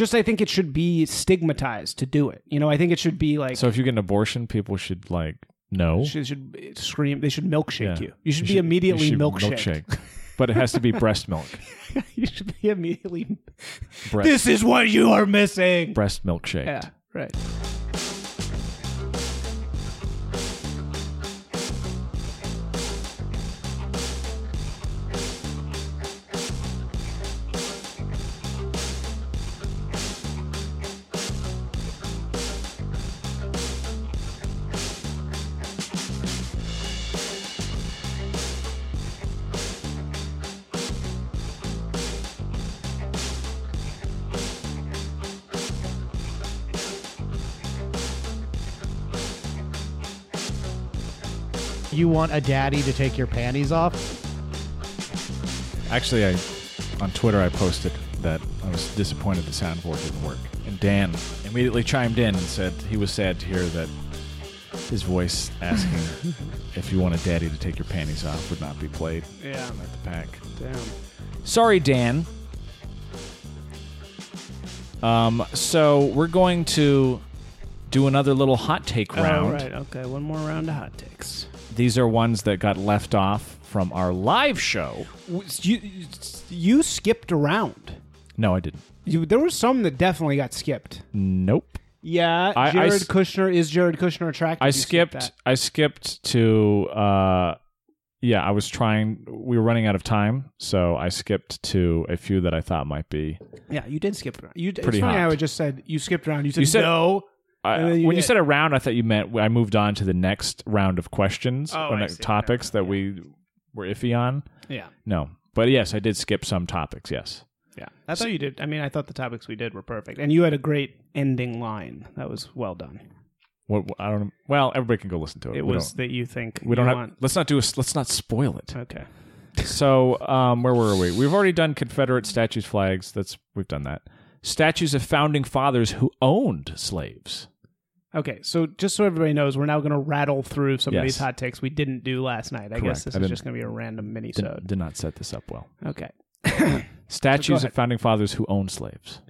Just I think it should be stigmatized to do it. You know, I think it should be like So if you get an abortion, people should like know. should, should uh, scream. They should milkshake Yeah. you. You should be immediately you should milkshaked. but it has to be breast milk. you should be immediately. Breast, This is what you are missing. breast milkshake. Yeah, right. Want a daddy to take your panties off? Actually, I on Twitter I posted that I was disappointed the soundboard didn't work, and Dan immediately chimed in and said he was sad to hear that his voice asking if you want a daddy to take your panties off would not be played Yeah. at the pack. Damn. Sorry, Dan. Um, so we're going to do another little hot take round. Oh, right. Okay. One more round of hot takes. These are ones that got left off from our live show. You you skipped around. No, I didn't. You there were some that definitely got skipped. Nope. Yeah, I- I Jared s- Kushner is Jared Kushner attractive. I skipped. I skipped to. Uh, yeah, I was trying. We were running out of time, so I skipped to a few that I thought might be. Yeah, you did skip around. You, Pretty it's funny hot. how I just said you skipped around. You said, You said- no. I, you when you said a round, I thought you meant I moved on to the next round of questions Oh, or I see. topics that we were iffy on. Yeah, No, but yes, I did skip some topics. Yes. yeah. I thought you did. I mean, I thought the topics we did were perfect, and you had a great ending line. That was well done. What I don't. Well, everybody can go listen to it. It we was that you think we don't you have. want. Let's not do a. Let's not spoil it. Okay. so, um, where were we? We've already done Confederate statues, flags. That's we've done that. Statues of founding fathers who owned slaves. Okay, so just so everybody knows, we're now going to rattle through some of Yes. these hot takes we didn't do last night. I Correct. guess this I is didn't- just going to be a random mini Did, did not set this up well. Okay. Statues ahead. of founding fathers who owned slaves.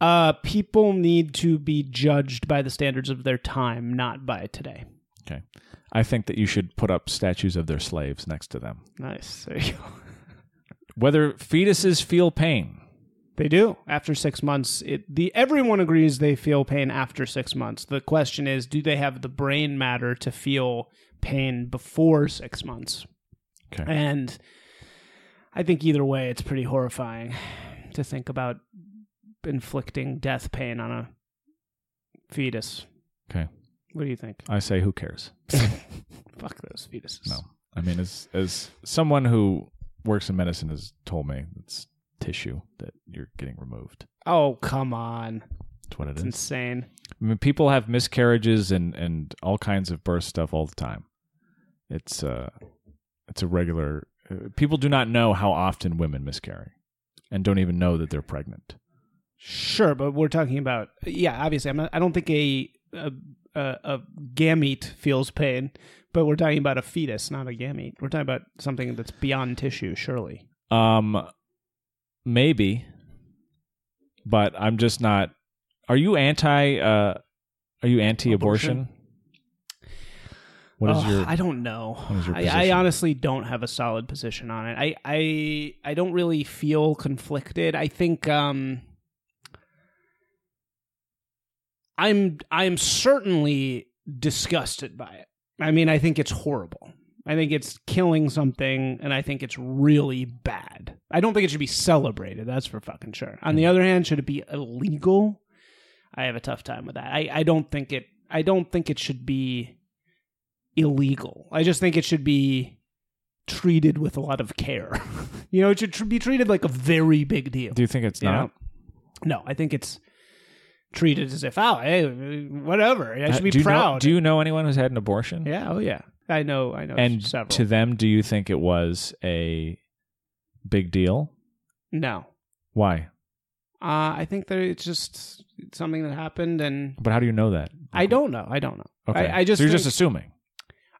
Uh, people need to be judged by the standards of their time, not by today. Okay. I think that you should put up statues of their slaves next to them. Nice. There you go. Whether fetuses feel pain. They do. After six months, it the everyone agrees they feel pain after six months. The question is, do they have the brain matter to feel pain before six months? Okay. And I think either way, it's pretty horrifying to think about inflicting death pain on a fetus. Okay. What do you think? I say, who cares? Fuck those fetuses. No. I mean, as as someone who works in medicine has told me, it's tissue that you're getting removed. Oh, come on. That's what it It's is. insane. I mean, people have miscarriages and and all kinds of birth stuff all the time. It's uh, it's a regular. Uh, people do not know how often women miscarry, and don't even know that they're pregnant. Sure, but we're talking about yeah. Obviously, I'm not, I don't think a, a a a gamete feels pain, but we're talking about a fetus, not a gamete. We're talking about something that's beyond tissue. Surely, Um, maybe, but I'm just not. Are you anti? Uh, are you anti-abortion? What is Ugh, your? I don't know. what is your I, I honestly don't have a solid position on it. I I I don't really feel conflicted. I think um I'm I'm certainly disgusted by it. I mean, I think it's horrible. I think it's killing something and I think it's really bad. I don't think it should be celebrated, that's for fucking sure. On the other hand, should it be illegal? I have a tough time with that. I, I don't think it I don't think it should be illegal. I just think it should be treated with a lot of care. you know, it should tr- be treated like a very big deal. do you think it's you not? know? No, I think it's treated as if, oh, hey, whatever. I Uh, should be do you know- proud. do you know anyone who's had an abortion? yeah, oh yeah. I know, I know And several. to them, do you think it was a big deal? no. Why? Uh, I think that it's just something that happened, and But how do you know that? I don't know. I don't know. Okay, I, I just so you're just assuming.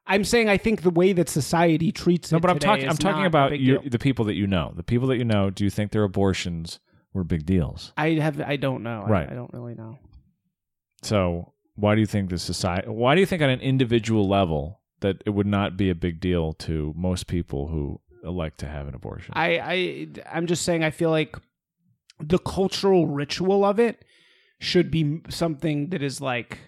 I'm saying I think the way that society treats No, but I'm talking. I'm talking about your, the people that you know. The people that you know. Do you think their abortions were big deals. I have. I don't know. I- Right. I, don't really know. So why do you think the society? Why do you think on an individual level that it would not be a big deal to most people who elect to have an abortion? I, I I'm just saying I feel like the cultural ritual of it should be something that is like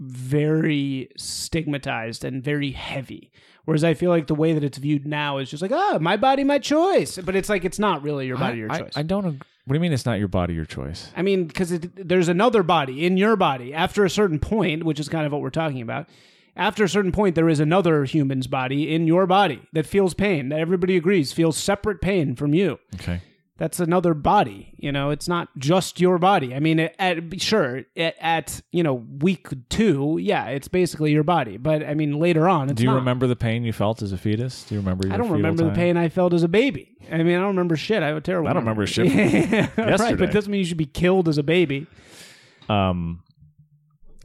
very stigmatized and very heavy. Whereas I feel like the way that it's viewed now is just like, oh, my body, my choice. But it's like it's not really your body, your choice. I, I don't. ag- What do you mean it's not your body, your choice? I mean, because there's another body in your body after a certain point, which is kind of what we're talking about. After a certain point, there is another human's body in your body that feels pain, that everybody agrees feels separate pain from you. Okay. That's another body. You know, it's not just your body. I mean, at, at sure, at, at you know week two, yeah, it's basically your body. But I mean, later on, it's Do you not. remember the pain you felt as a fetus? Do you remember? Your I don't remember the pain I felt as a baby. I mean, I don't remember shit. I have a terrible. I don't remember shit from right, yesterday. but it doesn't mean you should be killed as a baby. Um,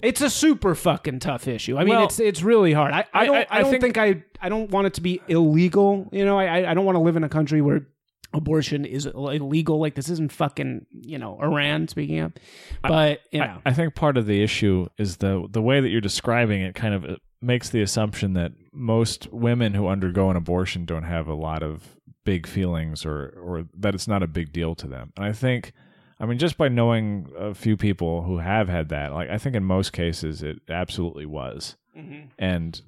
It's a super fucking tough issue. I mean, Well, it's it's really hard. I, I don't I- I, don't think- think, I I don't want it to be illegal. You know, I I- don't want to live in a country where abortion is illegal. Like this isn't fucking you know Iran. Speaking of, but you know, I, I think part of the issue is the the way that you're describing it kind of uh, makes the assumption that most women who undergo an abortion don't have a lot of big feelings or or that it's not a big deal to them. And I think I mean just by knowing a few people who have had that, like I think in most cases it absolutely was. Mm-hmm. And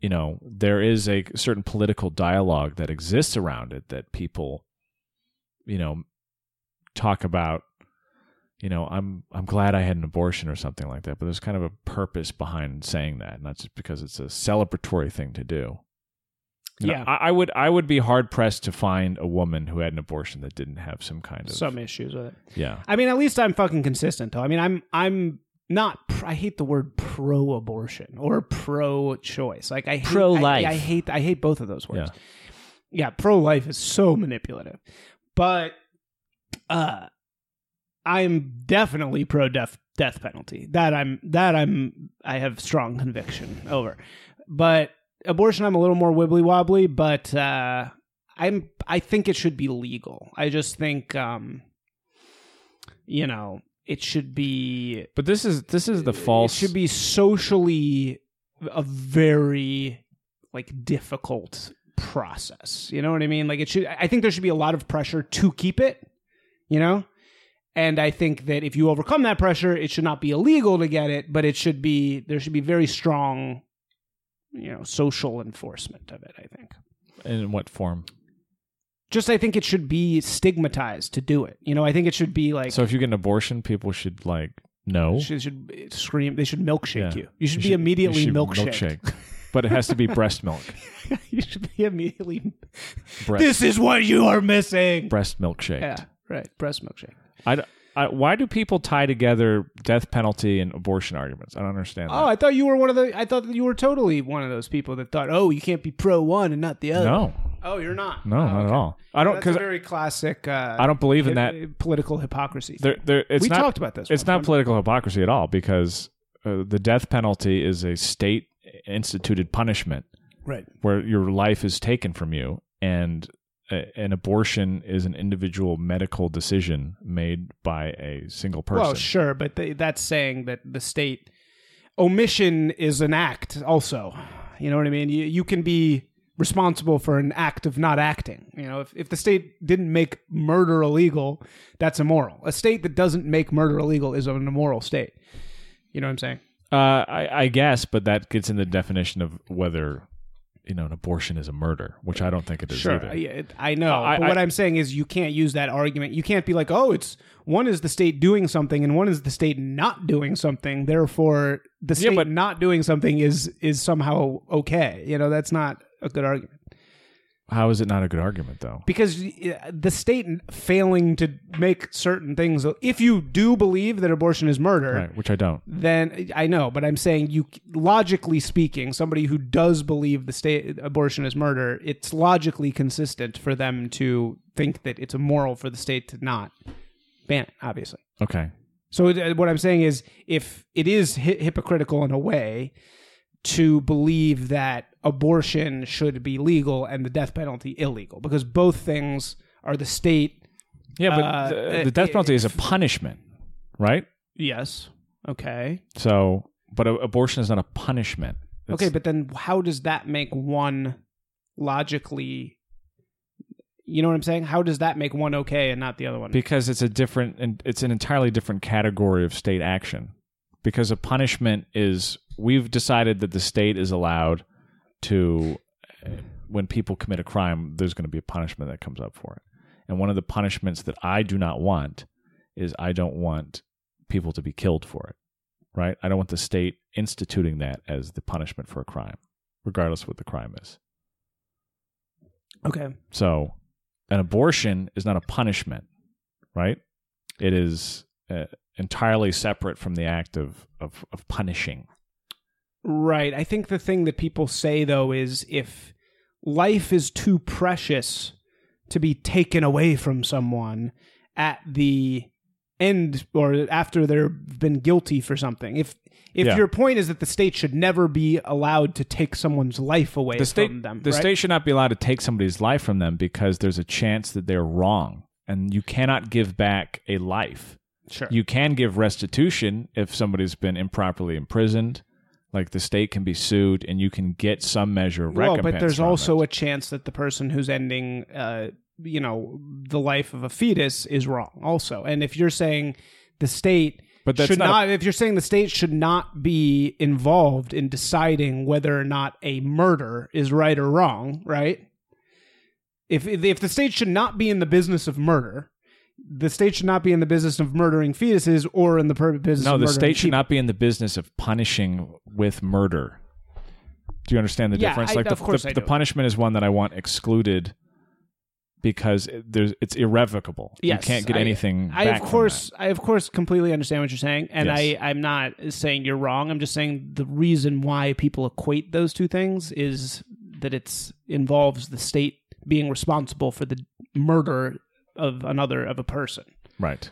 you know, there is a certain political dialogue that exists around it that people you know talk about you know, I'm I'm glad I had an abortion or something like that. But there's kind of a purpose behind saying that, not just because it's a celebratory thing to do. Yeah. I, I would I would be hard pressed to find a woman who had an abortion that didn't have some kind of some issues with it. yeah. I mean, at least I'm fucking consistent though. I mean, I'm I'm not. Pr- I hate the word pro-abortion or pro-choice. Like I hate, Pro-life. I, I hate I hate both of those words. Yeah. yeah, pro-life is so manipulative. But uh I'm definitely pro death death penalty. That I'm that I'm I have strong conviction over. But abortion I'm a little more wibbly wobbly, but uh I'm I think it should be legal. I just think um you know, it should be But this is this is the false it should be socially a very like difficult process. You know what I mean? Like it should I think there should be a lot of pressure to keep it, you know? And I think that if you overcome that pressure, it should not be illegal to get it, but it should be there should be very strong you know, social enforcement of it, I think. in what form? Just I think it should be stigmatized to do it. You know, I think it should be like So if you get an abortion, people should like know. should, should scream they should milkshake Yeah. you. You should You be immediately should milkshaked. but it has to be breast milk. you should be immediately. Breast, This is what you are missing. breast milkshake. Yeah, right. Breast milkshake. I, I- why do people tie together death penalty and abortion arguments? I don't understand. Oh, that. I thought you were one of the. I thought that you were totally one of those people that thought, oh, you can't be pro one and not the other. no, Oh, you're not. no, Oh, not at all. I don't That's because a very classic. Uh, I don't believe in that. political hypocrisy. There, there, it's we not, talked about this. It's not political hypocrisy at all because uh, the death penalty is a state instituted punishment right. where your life is taken from you, and a, an abortion is an individual medical decision made by a single person. Well, sure, but they, that's saying that the state omission is an act. Also, you know what I mean. You you can be responsible for an act of not acting. You know, if if the state didn't make murder illegal, that's immoral. A state that doesn't make murder illegal is an immoral state. You know what I'm saying? Uh, I, I guess, but that gets in the definition of whether you know an abortion is a murder, which I don't think it is Sure, either. I, I know. I- but what I- I'm saying is, you can't use that argument. You can't be like, "Oh, it's one is the state doing something, and one is the state not doing something." Therefore, the state Yeah, but- not doing something is is somehow okay. You know, that's not a good argument How is it not a good argument though? because the state failing to make certain things. If you do believe that abortion is murder, Right, which I don't. then I know, but I'm saying you logically speaking, somebody who does believe the state abortion is murder, it's logically consistent for them to think that it's immoral for the state to not ban it. Obviously, Okay. so uh, what I'm saying is, if it is hi- hypocritical in a way to believe that abortion should be legal and the death penalty illegal, because both things are the state Yeah, but Uh, the, the death penalty is a punishment, right? Yes. Okay. So, but a, abortion is not a punishment. It's- okay, but then how does that make one logically? You know what I'm saying? How does that make one okay and not the other one? because it's a different and it's an entirely different category of state action because a punishment is we've decided that the state is allowed to when people commit a crime there's going to be a punishment that comes up for it and one of the punishments that i do not want is i don't want people to be killed for it right i don't want the state instituting that as the punishment for a crime regardless of what the crime is okay. so, an abortion is not a punishment, right? It is uh, entirely separate from the act of, of, of punishing. Right. I think the thing that people say though is if life is too precious to be taken away from someone at the end or after they've been guilty for something. If if Yeah. your point is that the state should never be allowed to take someone's life away The state, from them, the right? state should not be allowed to take somebody's life from them because there's a chance that they're wrong, and you cannot give back a life. Sure. You can give restitution if somebody's been improperly imprisoned. Like the state can be sued, and you can get some measure of well, but there's also it. a chance that the person who's ending, uh, you know, the life of a fetus is wrong. Also, and if you're saying the state But that's should not not, a- if you're saying the state should not be involved in deciding whether or not a murder is right or wrong, right? If if the state should not be in the business of murder, the state should not be in the business of murdering fetuses or in the per- business. No, of the state should people. not be in the business of punishing with murder. Do you understand the Yeah, difference? I- like the, of course the, I the punishment is one that I want excluded because it- there's it's irrevocable. Yes, you can't get I- anything. I back of course, I of course completely understand what you're saying, and Yes. I I'm not saying you're wrong. I'm just saying the reason why people equate those two things is that it's involves the state being responsible for the murder of another of a person. Right.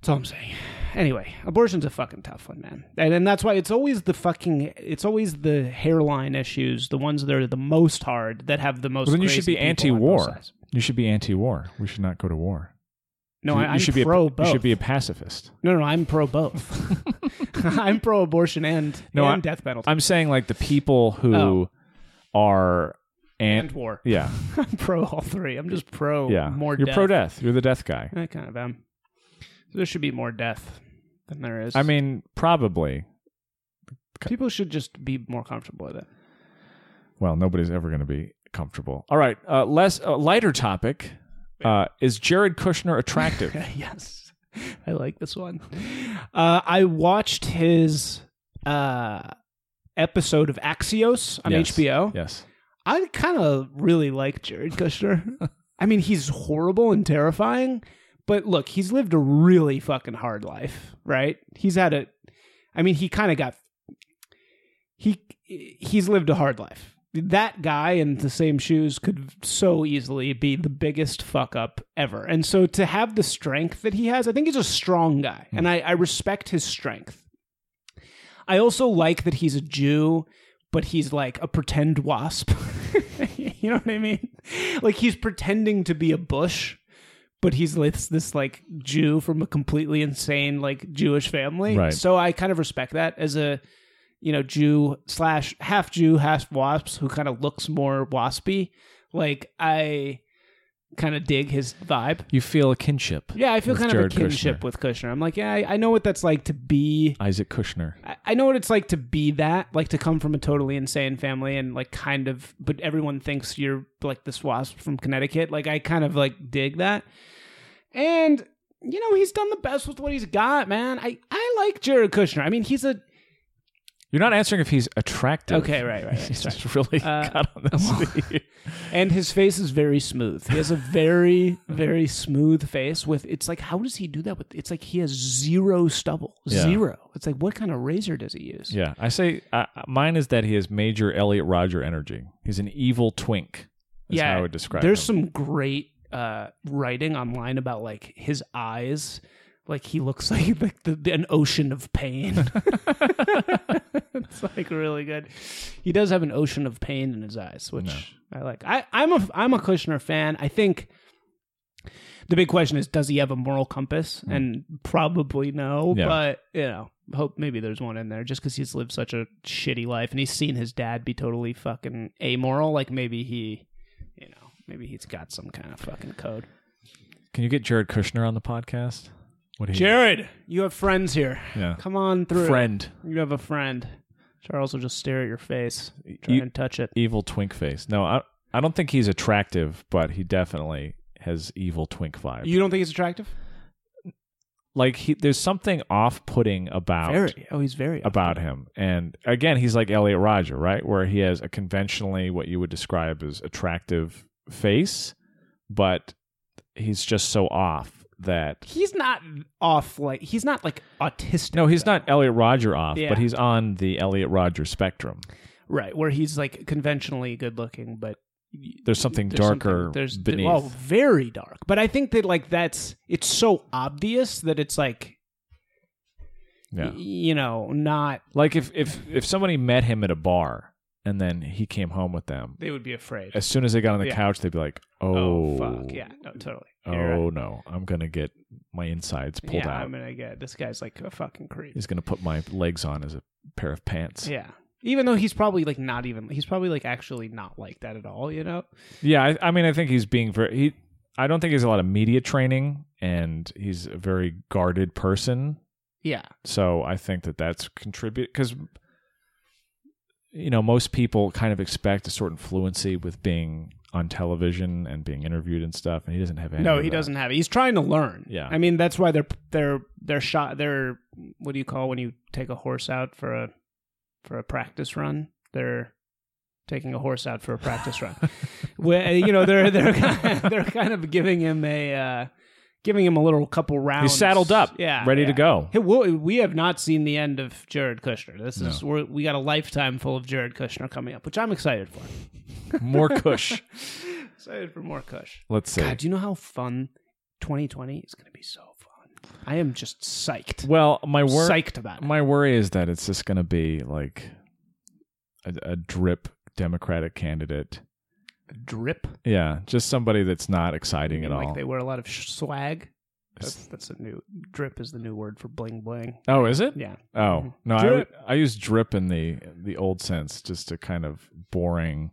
That's all I'm saying. Anyway, abortion's a fucking tough one, man, and, and that's why it's always the fucking it's always the hairline issues, the ones that are the most hard that have the most. Well, then you should be both anti-war. You should be anti-war. We should not go to war. No, you, I, you I'm should be pro a, both. You should be a pacifist. No, no, I'm pro both. I'm pro abortion and, No, and I- death penalty I'm saying like the people who Oh. are and and war. yeah I'm pro all three. I'm just pro yeah more You're death. pro death. You're the death guy. I kind of am. There should be more death than there is. I mean, probably. people should just be more comfortable with it. Well, nobody's ever going to be comfortable. All right, uh, less uh, lighter topic. Uh, is Jared Kushner attractive? yes, I like this one. Uh, I watched his uh, episode of Axios on Yes. HBO. yes. I kind of really like Jared Kushner. I mean, he's horrible and terrifying, but look, he's lived a really fucking hard life, right? He's had a I mean, he kind of got he he's lived a hard life. That guy in the same shoes could so easily be the biggest fuck up ever. And so to have the strength that he has, I think he's a strong guy, hmm. and I, I respect his strength. I also like that he's a Jew, but he's like a pretend wasp. you know what I mean? Like he's pretending to be a Bush, but he's this this like Jew from a completely insane like Jewish family. Right. So I kind of respect that as a you know Jew slash half Jew half wasp who kind of looks more waspy. Like I kind of dig his vibe. You feel a kinship. Yeah, I feel With kind Jared of a kinship Kushner. with Kushner. I'm like, yeah, I, I know what that's like to be Isaac Kushner. I- I know what it's like to be that, like to come from a totally insane family and like kind of, but everyone thinks you're like this wasp from Connecticut. Like I kind of like dig that, and you know he's done the best with what he's got, man. I I like Jared Kushner. I mean he's a You're not answering if he's attractive. okay, right, right, right. He's sorry. just really Uh, got on this. and his face is very smooth. He has a very very smooth face with. It's like how does he do that? With it's like he has zero stubble, Yeah. zero. It's like what kind of razor does he use? yeah, I say uh, mine is that he has major Elliot Rodger energy. He's an evil twink. How I would describe it. There's him. some great uh, writing online about like his eyes. Like he looks like, like the, the- an ocean of pain. it's like really good. He does have an ocean of pain in his eyes, which I like. I, I'm a I'm a Kushner fan. I think The big question is, does he have a moral compass? Hmm. And probably no. Yeah. But you know, hope maybe there's one in there. Just because he's lived such a shitty life and he's seen his dad be totally fucking amoral, like maybe he, you know, maybe he's got some kind of fucking code. Can you get Jared Kushner on the podcast? What do you Jared, you have friends here. Yeah. Come on through. Friend. You have a friend. Charles will just stare at your face, try You- and touch it. Evil twink face. No, I I don't think he's attractive, but he definitely has evil twink vibe. You don't think he's attractive? like he, there's something off-putting about Very. Oh, he's very about him. And again, he's like Elliot Rodger, right? Where he has a conventionally what you would describe as attractive face, but he's just so off that He's not off like he's not like autistic. no, he's though. not Elliot Rodger off, Yeah. but he's on the Elliot Rodger spectrum. right where he's like conventionally good looking, but There's something there's darker something- there's beneath. well very dark. But I think that like that's it's so obvious that it's like yeah. y- you know not Like if if if somebody met him at a bar and then he came home with them, they would be afraid. as soon as they got on the Yeah. couch, they'd be like, "Oh, oh fuck yeah no totally You're oh right. no, I'm gonna get my insides pulled yeah out. I'm gonna get this guy's like a fucking creep. He's gonna put my legs on as a pair of pants." Yeah. Even though he's probably like not even he's probably like actually not like that at all, you know? Yeah, I, I mean, I think he's being very. He, I don't think he has a lot of media training, and he's a very guarded person. Yeah. So I think that that's contribute because, you know, most people kind of expect a certain fluency with being on television and being interviewed and stuff, and he doesn't have any. No, he doesn't have it. He's trying to learn. Yeah. I mean, that's why they're they're they're shot they're what do you call when you take a horse out for a for a practice run? They're taking a horse out for a practice run. Well, you know, they're they're kind of, they're kind of giving him a uh giving him a little couple rounds. He's saddled up, Yeah. ready yeah. to go. Hey, we we have not seen the end of Jared Kushner. This is we're, we got a lifetime full of Jared Kushner coming up, which I'm excited for. More Kush. Excited for more Kush. Let's see. God, do you know how fun 2020 is going to be? So fun. I am just psyched. Well, my wor- psyched about it. my worry is that it's just going to be like a, a drip Democratic candidate. Drip. Yeah, just somebody that's not exciting at like all. they wear a lot of sh- swag. That's that's a new drip is the new word for bling bling. oh, is it? Yeah. Oh mm-hmm. no, I, Drip. I use drip in the the old sense, just to kind of boring.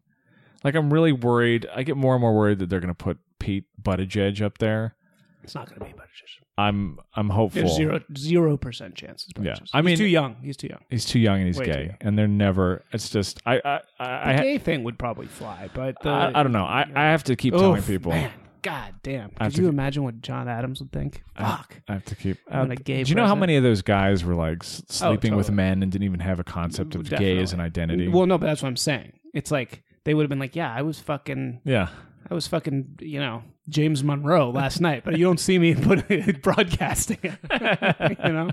Like I'm really worried. I get more and more worried that they're going to put Pete Buttigieg up there. It's not going to be Buttigieg. I'm I'm hopeful. There's zero zero percent chance. It's Yeah. Buttigieg. I He's mean- too young. He's too young. He's too young and he's Way too gay, young. and they're never. It's just I I I, The I, gay thing would probably fly, but the, I, I don't know. I, I have to keep telling Oof, people. Man, God damn! I have Could to you imagine what John Adams would think? Fuck. I have to keep. Having uh, a gay do you know how president. many of those guys were like s- sleeping with totally. men and didn't even have a concept of gay as an identity? Well, no, but that's what I'm saying. It's like they would have been like, "Yeah, I was fucking, yeah. I was fucking, you know, James Monroe last night," but you don't see me put broadcasting it. you know?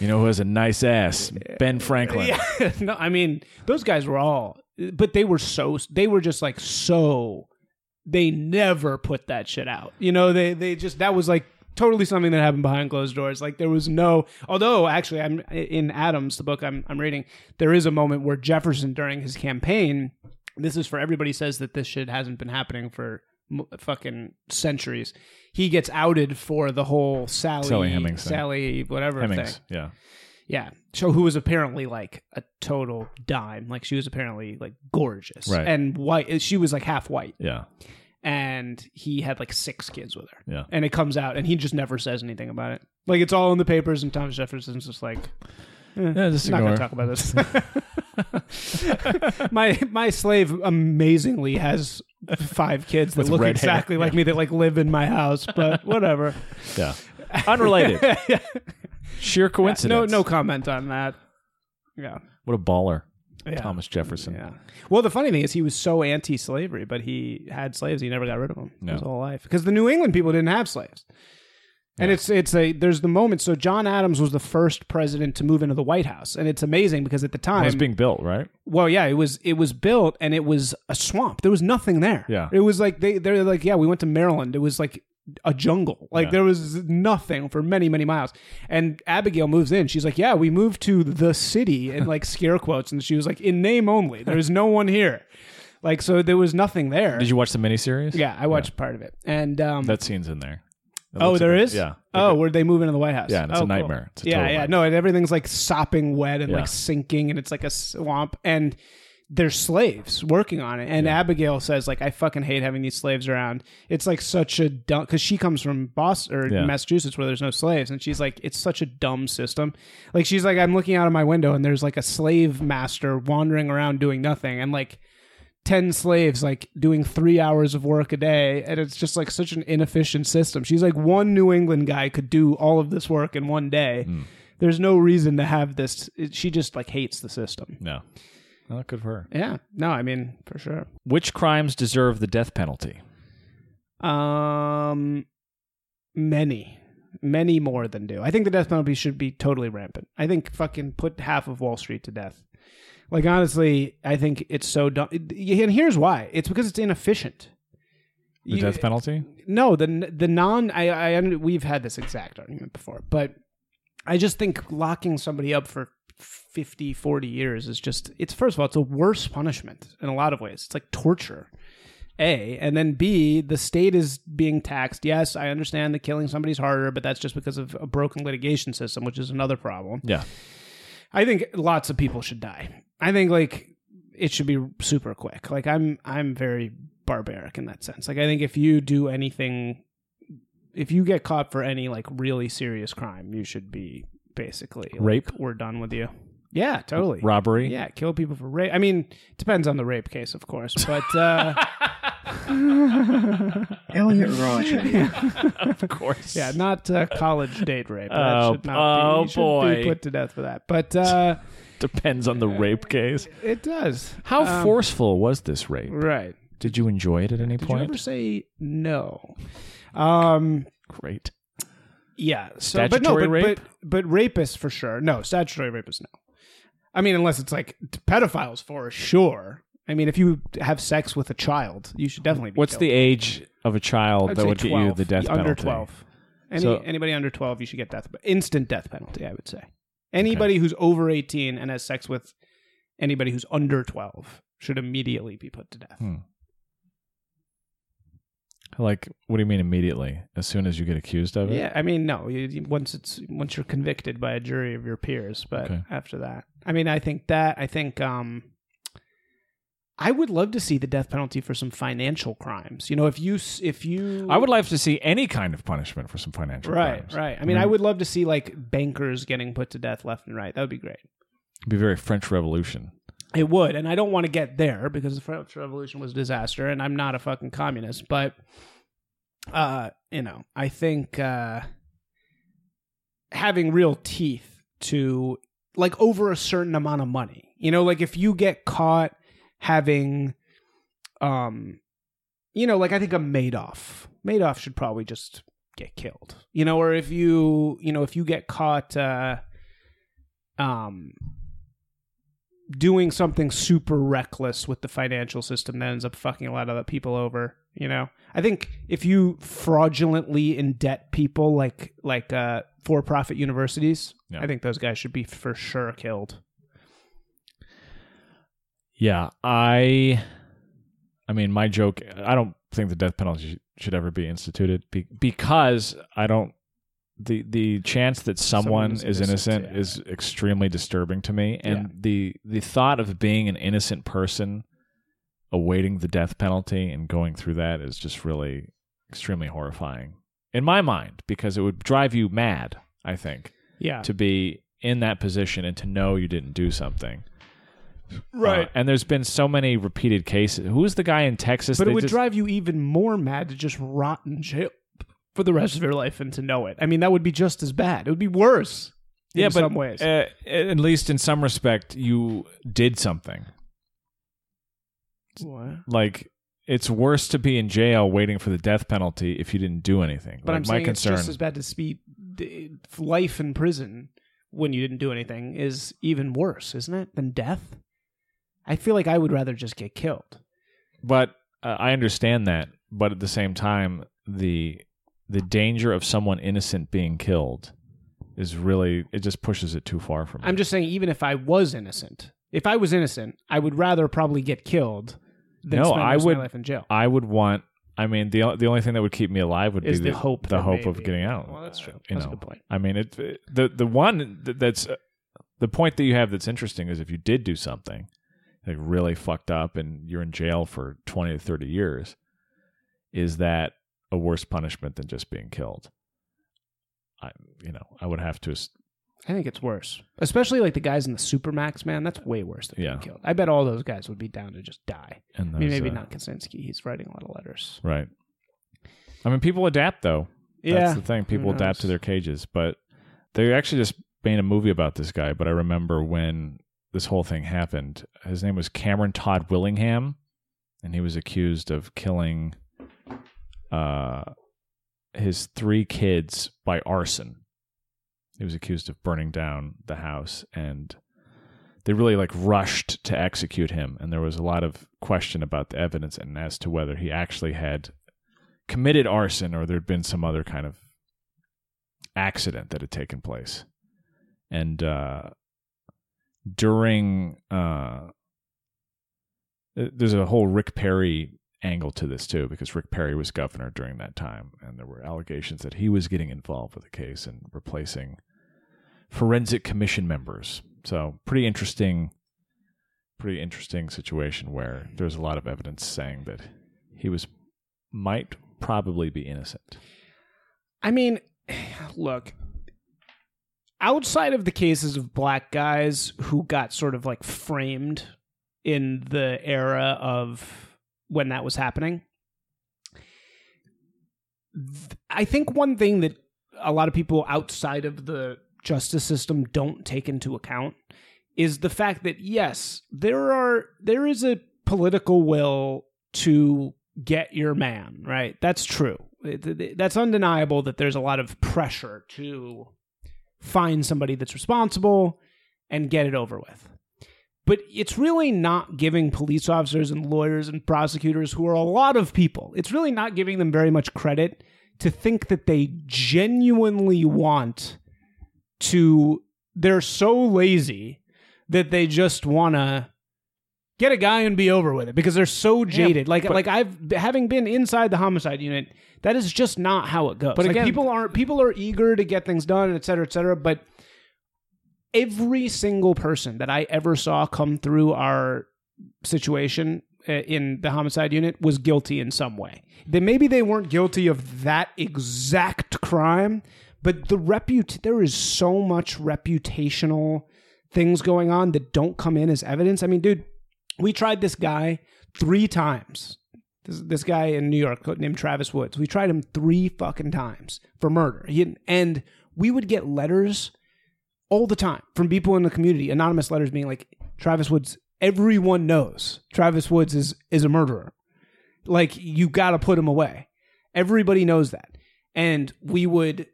You know who has a nice ass? Ben Franklin. Yeah. no, I mean, those guys were all, but they were so, they were just like so. They never put that shit out. You know, they they just that was like totally something that happened behind closed doors. Like there was no. Although actually, I'm in Adams, the book I'm I'm reading. There is a moment where Jefferson during his campaign. This is for everybody says that this shit hasn't been happening for m- fucking centuries. He gets outed for the whole Sally Sally Hemings thing. Sally whatever thing. Yeah. Yeah. So who was apparently like a total dime. Like she was apparently like gorgeous. Right. And white uh, she was like half white. Yeah. And he had like six kids with her. Yeah. And it comes out and he just never says anything about it. Like it's all in the papers and Thomas Jefferson's just like Eh, yeah, just not gonna talk about this. my my slave amazingly has five kids that With look red hair. exactly like me that like live in my house, but whatever. Yeah. Unrelated. Sheer no coincidence. no comment on that. Yeah. What a baller. Yeah. Thomas Jefferson. Yeah. Well, the funny thing is, he was so anti-slavery, but he had slaves. He never got rid of them No. his whole life because the New England people didn't have slaves. And Yeah. it's it's a there's the moment. So John Adams was the first president to move into the White House, and it's amazing because at the time It was being built, right? well, yeah, it was it was built and it was a swamp. There was nothing there. Yeah. it was like they they're like yeah, we went to Maryland. It was like a jungle. Like Yeah. there was nothing for many many miles. And Abigail moves in. She's like, yeah, we moved to the city and like scare quotes, and she was like, in name only. There's no one here. Like so, there was nothing there. Did you watch the miniseries? Yeah, I watched part of it, and um, That scene's in there. Oh, there like- is. Yeah. Oh, where they move into the White House? Yeah, and it's Oh, a cool. nightmare. It's a yeah, yeah. nightmare. No, and everything's like sopping wet and Yeah. like sinking, and it's like a swamp, and they're slaves working on it. And Abigail says, like, I fucking hate having these slaves around. It's like such a dumb because she comes from Boston or Yeah. Massachusetts where there's no slaves, and she's like, it's such a dumb system. Like she's like, I'm looking out of my window, and there's like a slave master wandering around doing nothing, and like. 10 slaves like doing three hours of work a day and it's just like such an inefficient system. She's like one new england guy could do all of this work in one day. Hmm. there's no reason to have this. It, she just like hates the system. No. Well, good for her. yeah. No i mean for sure. Which crimes deserve the death penalty? um many. Many more than do. I think the death penalty should be totally rampant. I think fucking put half of wall street to death like honestly i think it's so dumb and here's why it's because it's inefficient The You- death penalty? no the the non I I we've had this exact argument before, but I just think locking somebody up for 50 40 years is just it's first of all it's a worse punishment in a lot of ways. It's like torture. A and then B the state is being taxed. Yes, I understand that killing somebody's harder, but that's just because of a broken litigation system, which is another problem. Yeah. I think lots of people should die. I think like it should be super quick. Like I'm I'm very barbaric in that sense. Like I think if you do anything if you get caught for any like really serious crime, you should be basically like, Rape? We're done with you. Yeah, totally. Robbery? Yeah, kill people for rape. I mean, depends on the rape case, of course, but uh Elliot Rodger. Of course. yeah, not uh, college date rape. That Oh, should not oh, be, should boy. be put to death for that. But uh Depends on the rape case. it does. How Um, forceful was this rape? Right. Did you enjoy it at any Did you point? ever say no? Um. Great. Yeah. So, but no. Statutory But, rape? but but rapists for sure. No statutory rapists. No. I mean, unless it's like pedophiles for sure. I mean, if you have sex with a child, you should definitely be. What's the age of a child I'd that would get you the death under penalty? twelve. Any So- anybody under twelve, you should get death instant death penalty. I would say anybody who's over eighteen and has sex with anybody who's under twelve should immediately be put to death. Hmm. Like, what do you mean immediately? As soon as you get accused of it? Yeah, I mean, no. You- once it's once you're convicted by a jury of your peers, but Okay. after that, I mean, I think that I think um, I would love to see the death penalty for some financial crimes. You know, if you if you I would like to see any kind of punishment for some financial right crimes. right. right. I mean, I would love to see like bankers getting put to death left and right. That would be great. It'd be very French Revolution. It would, and I don't want to get there because the French Revolution was a disaster, and I'm not a fucking communist. But, uh, you know, I think uh, having real teeth to like over a certain amount of money, you know, like if you get caught having, um, you know, like I think a Madoff, Madoff should probably just get killed, you know, or if you, you know, if you get caught, uh, um doing something super reckless with the financial system that ends up fucking a lot of the people over you know? I think if you fraudulently indebt people like like uh for-profit universities Yeah. i think those guys should be for sure killed Yeah, I. I mean, my joke. I don't think the death penalty should ever be instituted be- because I don't. The the chance that someone Someone's is innocent, innocent yeah. is extremely disturbing to me, and Yeah. the the thought of being an innocent person awaiting the death penalty and going through that is just really extremely horrifying in my mind because it would drive you mad. I think yeah to be in that position and to know you didn't do something. Uh, and there's been so many repeated cases. Who's the guy in Texas? but it would just- drive you even more mad to just rot in jail for the rest of your life and to know it i mean that would be just as bad it would be worse yeah, but some ways uh, at least in some respect, you did something. What? Like it's worse to be in jail waiting for the death penalty if you didn't do anything. But like, I'm my saying concern. it's just as bad to speed life in prison when you didn't do anything is even worse, isn't it, than death? I feel like I would rather just get killed. but uh, I understand that. But at the same time, the the danger of someone innocent being killed is really it just pushes it too far for me. I'm just saying, even if I was innocent, if I was innocent, I would rather probably get killed than No, spend I would- my life in jail. I would want. I mean, the the only thing that would keep me alive would Is be the hope the hope of getting out. Well, that's true. Uh, You That's a good point. I mean, it, it- the the one that- that's uh, the point that you have that's interesting is if you did do something like really fucked up and you're in jail for twenty to thirty years, is that a worse punishment than just being killed? I you know I would have to I think it's worse, especially like the guys in the supermax. Man, that's way worse than Yeah. being killed. I bet all those guys would be down to just die. and I mean, maybe uh, not Kaczynski. He's writing a lot of letters. right. I mean, people adapt though. yeah, That's the thing. People adapt to their cages, but they actually just made a movie about this guy. But I remember when this whole thing happened. His name was Cameron Todd Willingham, and he was accused of killing uh, his three kids by arson. He was accused of burning down the house, and they really like rushed to execute him. And there was a lot of question about the evidence and as to whether he actually had committed arson or there'd been some other kind of accident that had taken place. And uh, during uh, there's a whole Rick Perry angle to this too, because Rick Perry was governor during that time, and there were allegations that he was getting involved with the case and replacing forensic commission members. So pretty interesting, pretty interesting situation where there's a lot of evidence saying that he was might probably be innocent. I mean, look, outside of the cases of black guys who got sort of like framed in the era of when that was happening, I think one thing that a lot of people outside of the justice system don't take into account is the fact that yes, there are there is a political will to get your man, right? That's true. That's undeniable that there's a lot of pressure to find somebody that's responsible and get it over with. But it's really not giving police officers and lawyers and prosecutors, who are a lot of people, it's really not giving them very much credit to think that they genuinely want to. They're so lazy that they just want to get a guy and be over with it because they're so jaded. like but- like I've having been inside the homicide unit, that is just not how it goes. But Like, again- people aren't people are eager to get things done, et cetera, et cetera. But every single person that I ever saw come through our situation uh, in the homicide unit was guilty in some way. Then maybe they weren't guilty of that exact crime, but the reput there is so much reputational things going on that don't come in as evidence. I mean, dude, we tried this guy three times. This, this guy in New York named Travis Woods. We tried him three fucking times for murder. He, and we would get letters all the time from people in the community, anonymous letters being like, Travis Woods, everyone knows Travis Woods is, is a murderer. Like, you got to put him away. Everybody knows that. And we would,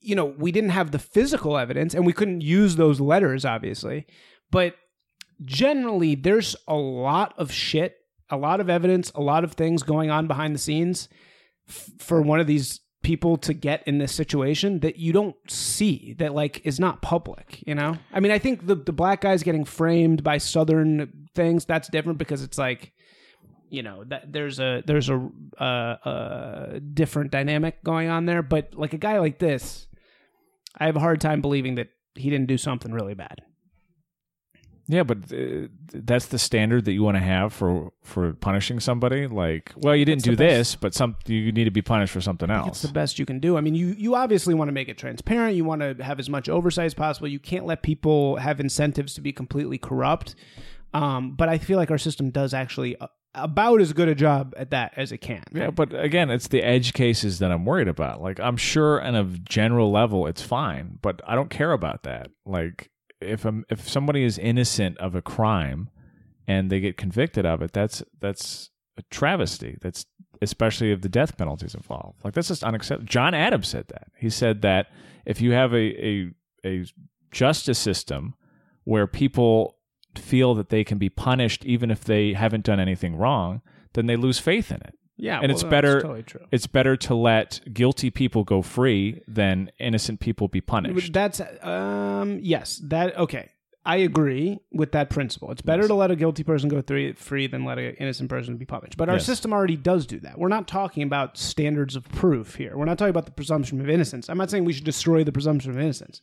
you know, we didn't have the physical evidence and we couldn't use those letters, obviously. But generally, there's a lot of shit, a lot of evidence, a lot of things going on behind the scenes f- for one of these people to get in this situation that you don't see that like is not public you know? I mean i think the the black guys getting framed by southern things that's different because it's like you know that there's a there's a uh, uh different dynamic going on there. But like a guy like this i have a hard time believing that he didn't do something really bad Yeah, but uh, that's the standard that you want to have for for punishing somebody. Like, well, you didn't do this, but some you need to be punished for something else. It's the best you can do. I mean, you you obviously want to make it transparent. You want to have as much oversight as possible. You can't let people have incentives to be completely corrupt. Um, but I feel like our system does actually a- about as good a job at that as it can. Yeah, but again, it's the edge cases that I'm worried about. Like, I'm sure on a general level it's fine, but I don't care about that. Like, if i if somebody is innocent of a crime and they get convicted of it, that's that's a travesty. That's especially if the death penalty is involved. Like, that's just unacceptable. John Adams said that. He said that if you have a a, a justice system where people feel that they can be punished even if they haven't done anything wrong, then they lose faith in it. Yeah, and it's better- Totally. It's better to let guilty people go free than innocent people be punished. That's um yes that okay. I agree with that principle. It's better Yes. to let a guilty person go three, free than let an innocent person be punished. But our Yes. system already does do that. We're not talking about standards of proof here. We're not talking about the presumption of innocence. I'm not saying we should destroy the presumption of innocence.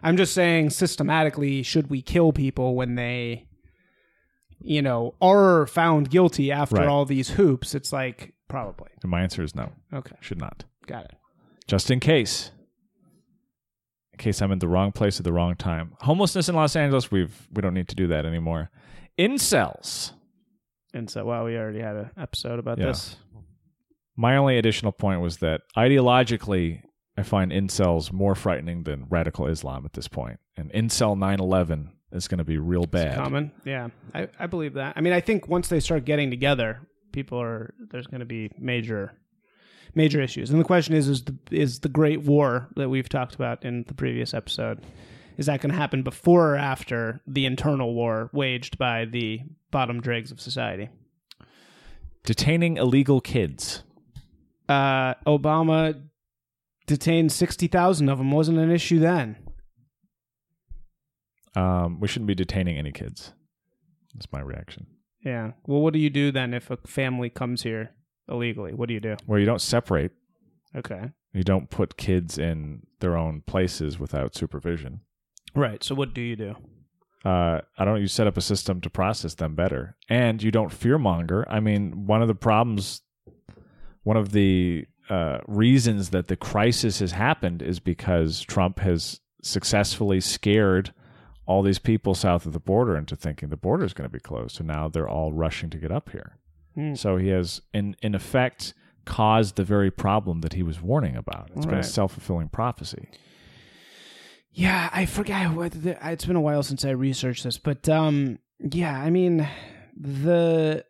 I'm just saying systematically, should we kill people when they, you know, are found guilty after Right. all these hoops? It's like probably. And my answer is no. Okay, Should not. got it. Just in case. In case I'm in the wrong place at the wrong time. Homelessness in Los Angeles, we've we don't need to do that anymore. Incels. And so, well, we already had an episode about Yeah. this. My only additional point was that ideologically, I find incels more frightening than radical Islam at this point. And incel 9/11 is going to be real bad. common. Yeah, I, I believe that. I mean, I think once they start getting together, people are there's going to be major major issues. And the question is is the is the Great War that we've talked about in the previous episode is that going to happen before or after the internal war waged by the bottom dregs of society? Detaining illegal kids. Uh, Obama detained sixty thousand of them. wasn't an issue then. Um, we shouldn't be detaining any kids. That's my reaction. Yeah. Well, what do you do then if a family comes here illegally? What do you do? Well, you don't separate, Okay. you don't put kids in their own places without supervision. Right. So what do you do? uh, I don't. You set up a system to process them better, and you don't fearmonger. I mean, one of the problems, one of the uh, reasons that the crisis has happened is because Trump has successfully scared all these people south of the border into thinking the border is going to be closed. So now they're all rushing to get up here. Hmm. So he has, in in effect, caused the very problem that he was warning about. It's been a self fulfilling prophecy. Yeah, I forgot what the, it's been a while since I researched this, but um yeah, I mean the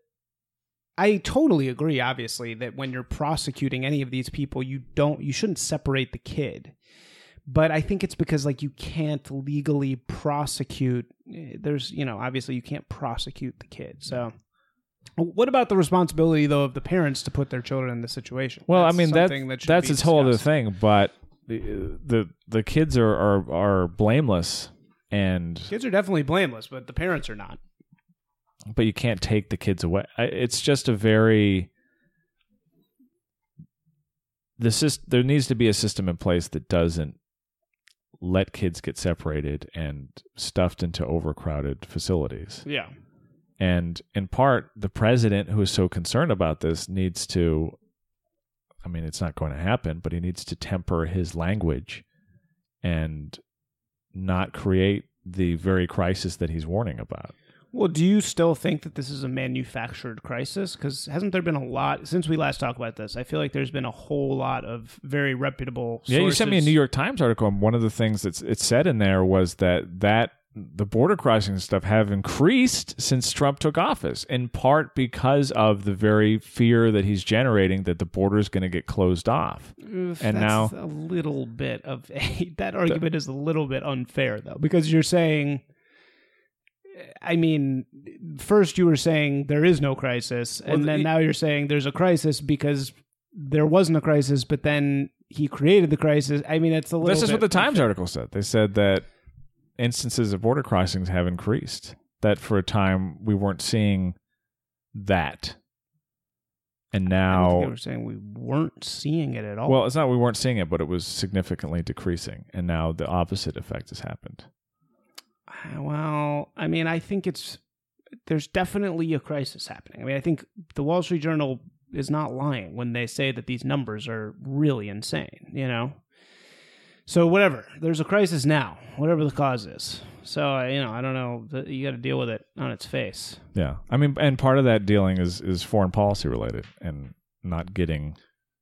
I totally agree obviously that when you're prosecuting any of these people, you don't you shouldn't separate the kid. But I think it's because like you can't legally prosecute eh, there's, you know, obviously you can't prosecute the kid. So what about the responsibility though of the parents to put their children in this situation? Well, That's I mean that, that that's its whole other thing, but the the, the kids are, are are blameless, and Kids are definitely blameless, but the parents are not. but you can't take the kids away. It's just a very the syst- there needs to be a system in place that doesn't let kids get separated and stuffed into overcrowded facilities. Yeah. And in part, the president, who is so concerned about this, needs to. I mean, it's not going to happen, but he needs to temper his language and not create the very crisis that he's warning about. Well, do you still think that this is a manufactured crisis? Because hasn't there been a lot since we last talked about this? I feel like there's been a whole lot of very reputable. Yeah, you sent me a New York Times article, and one of the things that's it said in there was that that the border crossing stuff have increased since Trump took office, in part because of the very fear that he's generating that the border is going to get closed off. Oof, and that's now- a little bit of a that argument is a little bit unfair though because you're saying. I mean, first you were saying there is no crisis, and Well, then the- now you're saying there's a crisis because there wasn't a crisis, but then he created the crisis. I mean, it's a little. This is what the Times article said. They said that instances of border crossings have increased. That for a time we weren't seeing that, and now they were saying we weren't seeing it at all. Well, it's not we weren't seeing it, but it was significantly decreasing, and now the opposite effect has happened. Well, I mean, I think it's there's definitely a crisis happening. I mean, I think the Wall Street Journal is not lying when they say that these numbers are really insane, you know? So whatever, there's a crisis now, whatever the cause is. So, you know, I don't know, you got to deal with it on its face. Yeah, I mean, and part of that dealing is is foreign policy related, and not getting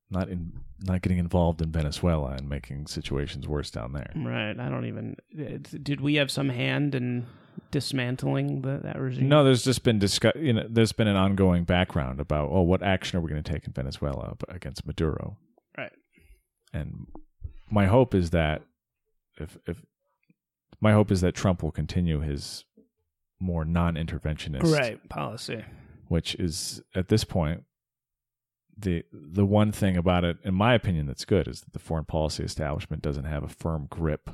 not in not getting involved in Venezuela and making situations worse down there. Mm. Right. I don't even did we have some hand in dismantling the, that regime? No, there's just been discuss. You know, there's been an ongoing background about oh, what action are we going to take in Venezuela against Maduro? Right. And my hope is that if if my hope is that Trump will continue his more non-interventionist Right, policy. which is at this point the the one thing about it, in my opinion, that's good is that the foreign policy establishment doesn't have a firm grip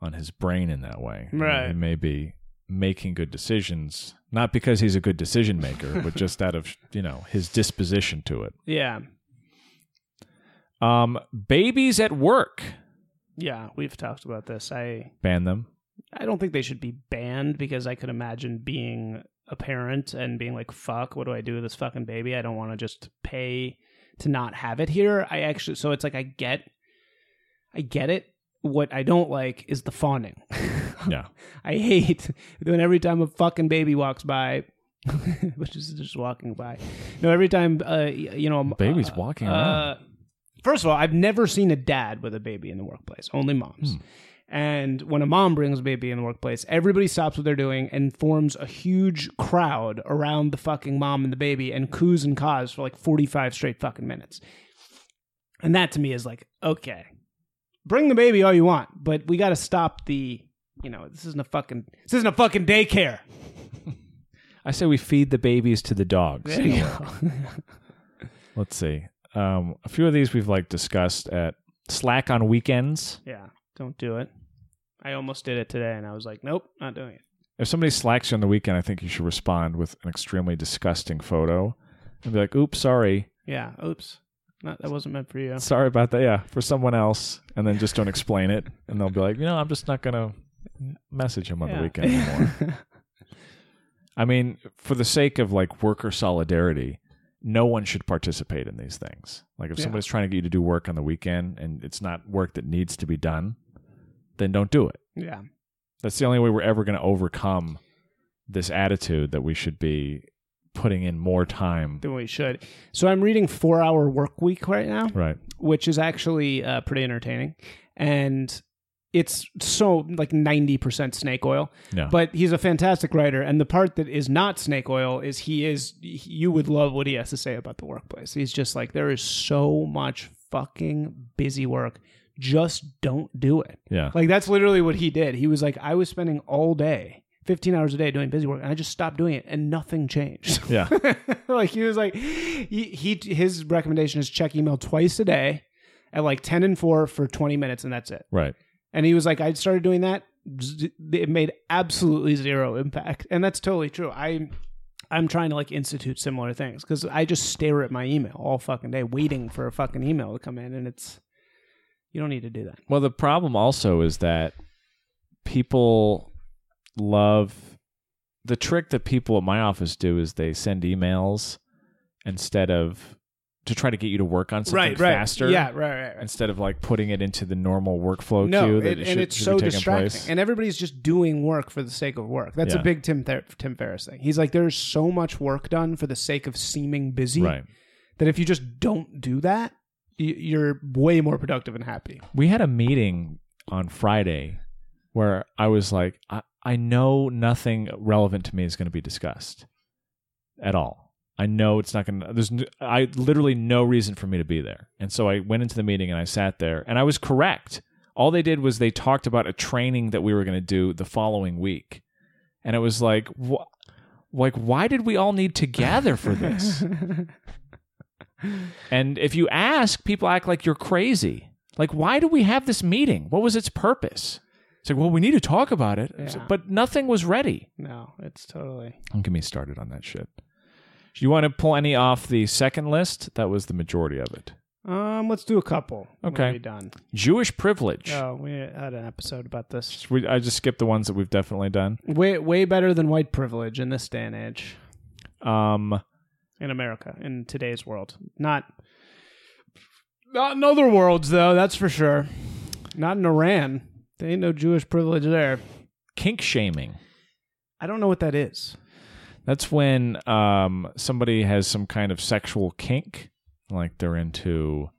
on his brain in that way. Right. he may be making good decisions, not because he's a good decision maker, but just out of you know his disposition to it. Yeah. Um, babies at work, Yeah, we've talked about this. I ban them. I don't think they should be banned because I could imagine being a parent and being like, fuck, what do I do with this fucking baby? I don't want to just pay to not have it here. I actually, so it's like, I get, I get it. What I don't like is the fawning. Yeah, I hate when every time a fucking baby walks by, which is just walking by. No, every time, uh, you know, Baby's uh, walking uh, around. First of all, I've never seen a dad with a baby in the workplace. Only moms. Hmm. And when a mom brings a baby in the workplace, everybody stops what they're doing and forms a huge crowd around the fucking mom and the baby and coos and caws for like 45 straight fucking minutes. And that to me is like, okay, bring the baby all you want, but we got to stop the, you know, this isn't a fucking, this isn't a fucking daycare. I say we feed the babies to the dogs. There you go. Let's see. Um, a few of these we've like discussed at Slack on weekends. yeah, don't do it. I almost did it today and I was like, nope, not doing it. If somebody slacks you on the weekend, I think you should respond with an extremely disgusting photo and be like, "Oops, sorry, Yeah, oops. Not, that wasn't meant for you. sorry about that." Yeah, for someone else, and then just don't explain it, and they'll be like, "You know, I'm just not gonna message him on the weekend anymore." I mean, for the sake of like worker solidarity, no one should participate in these things. Like if Yeah. somebody's trying to get you to do work on the weekend and it's not work that needs to be done, then don't do it. yeah. That's the only way we're ever going to overcome this attitude that we should be putting in more time. than we should. So I'm reading Four Hour Work Week right now, Right. which is actually uh, pretty entertaining, and it's so like 90% snake oil. Yeah. But he's a fantastic writer, and the part that is not snake oil is he is. You would love what he has to say about the workplace. He's just like there is so much fucking busy work. Just don't do it. yeah. Like that's literally what he did. He was like, I was spending all day, 15 hours a day doing busy work, and I just stopped doing it, and nothing changed. yeah. like he was like, he, he his recommendation is check email twice a day, at like 10 and 4 for 20 minutes, and that's it. Right. And he was like, I started doing that. It made absolutely zero impact, and that's totally true. I. I'm trying to like institute similar things because I just stare at my email all fucking day, waiting for a fucking email to come in, and it's you don't need to do that. Well, the problem also is that people love the trick that people at my office do is they send emails instead of to try to get you to work on something faster. Yeah, right, right, right. Instead of like putting it into the normal workflow no, queue that it- it and it's should so distracting. place. And everybody's just doing work for the sake of work. That's Yeah. a big Tim Ther- Tim Ferriss thing. He's like, there's so much work done for the sake of seeming busy right. that if you just don't do that, you're way more productive and happy. We had a meeting on Friday where I was like, I, I know nothing relevant to me is going to be discussed at all. I know it's not going to, there's, I literally no reason for me to be there. And so I went into the meeting and I sat there and I was correct. All they did was they talked about a training that we were going to do the following week. And it was like, wh- like, why did we all need to gather for this? And if you ask, people act like you're crazy. Like, why do we have this meeting? What was its purpose? It's like, well, we need to talk about it. Yeah. But nothing was ready. no, it's totally. Don't get me started on that shit. Do you want to pull any off the second list? That was the majority of it. Um, let's do a couple. Okay. we're done. Jewish privilege. Oh, we had an episode about this. We, I just skipped the ones that we've definitely done. Way way better than white privilege in this day and age Um, in America in today's world. Not not in other worlds though. That's for sure. Not in Iran. There ain't no Jewish privilege there. kink shaming. I don't know what that is. That's when um, somebody has some kind of sexual kink, like they're into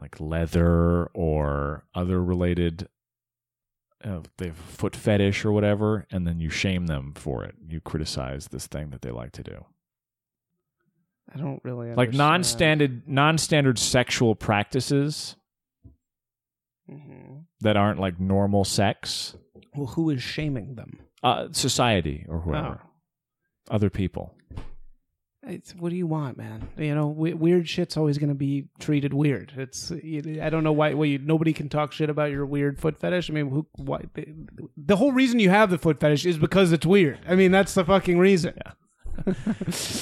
like leather or other related, uh, they have foot fetish or whatever, and then you shame them for it. You criticize this thing that they like to do, I don't really like understand. non-standard non-standard sexual practices Mhm. that aren't like normal sex. Well, who is shaming them? Uh, society or whoever, Oh. other people. it's, what do you want, man? You know, we, weird shit's always going to be treated weird. It's I don't know why. Why you, nobody can talk shit about your weird foot fetish. I mean, who? Why? The, the whole reason you have the foot fetish is because it's weird. I mean, that's the fucking reason.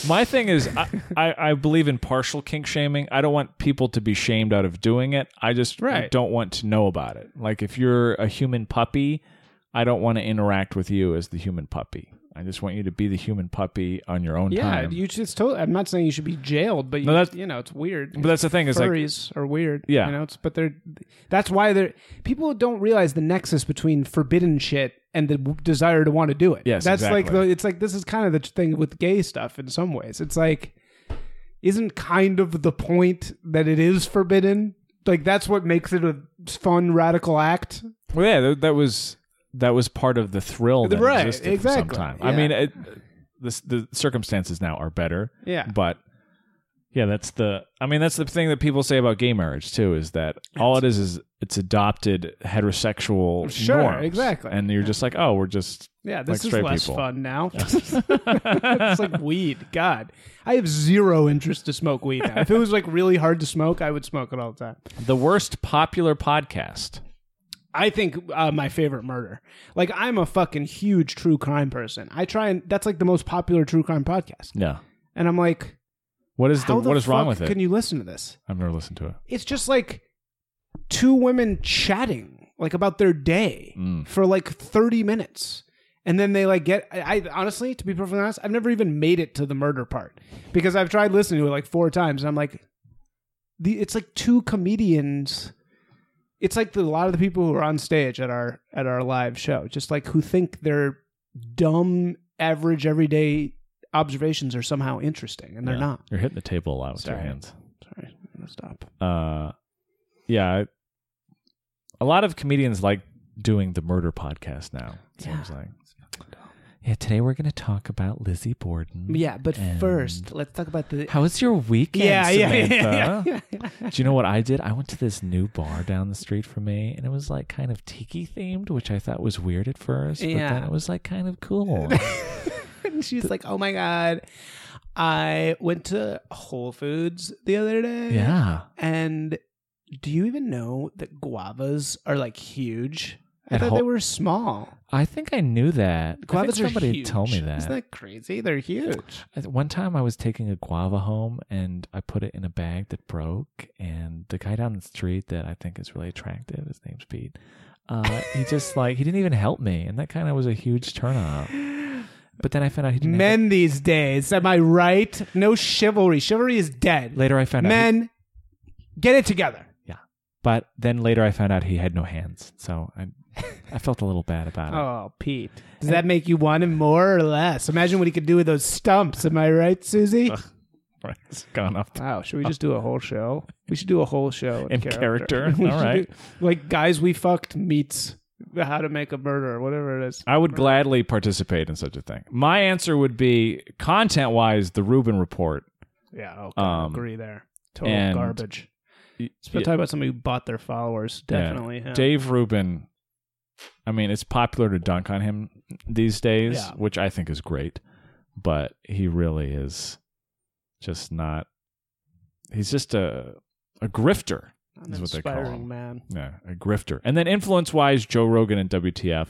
My thing is, I, I, I believe in partial kink shaming. I don't want people to be shamed out of doing it. I just Right. don't want to know about it. Like if you're a human puppy, I don't want to interact with you as the human puppy. I just want you to be the human puppy on your own time. Yeah, time. you just totally. I'm not saying you should be jailed, but you, No, that's- you know, it's weird. but that's the thing is like furries are weird. Yeah. you know, it's, but they're that's why they're people don't realize the nexus between forbidden shit and the w- desire to want to do it. Yes, that's like the it's like this is kind of the thing with gay stuff in some ways. It's like isn't kind of the point that it is forbidden. Like that's what makes it a fun radical act. Well, yeah, that, that was that was part of the thrill that Right, existed exactly, for some time. I mean, it, this, the circumstances now are better, Yeah, but yeah, that's the. I mean, that's the thing that people say about gay marriage too is that all it is is it's adopted heterosexual Sure, norms, exactly. and you're just like, oh, we're just yeah. like This is less people. fun now. it's like weed. God, I have zero interest to smoke weed now. If it was like really hard to smoke, I would smoke it all the time. the worst popular podcast. I think uh, my favorite murder. Like I'm a fucking huge true crime person. I try and that's like the most popular true crime podcast. Yeah, And I'm like, what is the the what is wrong with it? Can you listen to this? I've never listened to it. It's just like two women chatting like about their day Mm. for like 30 minutes. And then they like get I, I honestly, to be perfectly honest, I've never even made it to the murder part because I've tried listening to it like four times and I'm like the it's like two comedians it's like the, a lot of the people who are on stage at our at our live show just like who think their dumb average everyday observations are somehow interesting and they're Yeah. not You're hitting the table a lot with Sorry. your hands. sorry i'm gonna stop uh yeah a lot of comedians like doing the murder podcast now it seems like yeah today we're gonna talk about lizzie borden yeah but And- first let's talk about the how was your weekend yeah, yeah, yeah, Samantha? yeah, yeah, yeah. do you know what i did i went to this new bar down the street from me and it was like kind of tiki themed which i thought was weird at first but Yeah. then it was like kind of cool and she's like oh my god i went to whole foods the other day yeah And do you even know that guavas are like huge? I thought Whole- they were small. i think i knew that I think Guavas are somebody huge. told me that Isn't that crazy? They're huge. One time I was taking a guava home and I put it in a bag that broke. And the guy down the street that I think is really attractive, his name's Pete, uh, he just like, he didn't even help me. And that kind of was a huge turn off. But then I found out he didn't. Men these days, am I right? No chivalry. Chivalry is dead. Later I found out. Men, get it together. Yeah. But then later I found out he had no hands. So I, I felt a little bad about it. Oh, Pete. Does that make you want him more or less? Imagine what he could do with those stumps. Am I right, Susie? Right. It's gone off. Wow, should we just do a whole show? We should do a whole show In character. We All right. do- like guys we fucked meets how to make a murder, whatever it is. I would gladly participate in such a thing. My answer would be content wise, the Rubin report. Yeah, okay, Um, agree there. Total and- garbage. Let's talk about somebody who bought their followers. Definitely. him. Dave Rubin, I mean, it's popular to dunk on him these days, Yeah. which I think is great, but he really is just not. He's just a a grifter. An is what they call him. man. Yeah, a grifter. And then influence wise, Joe Rogan and WTF,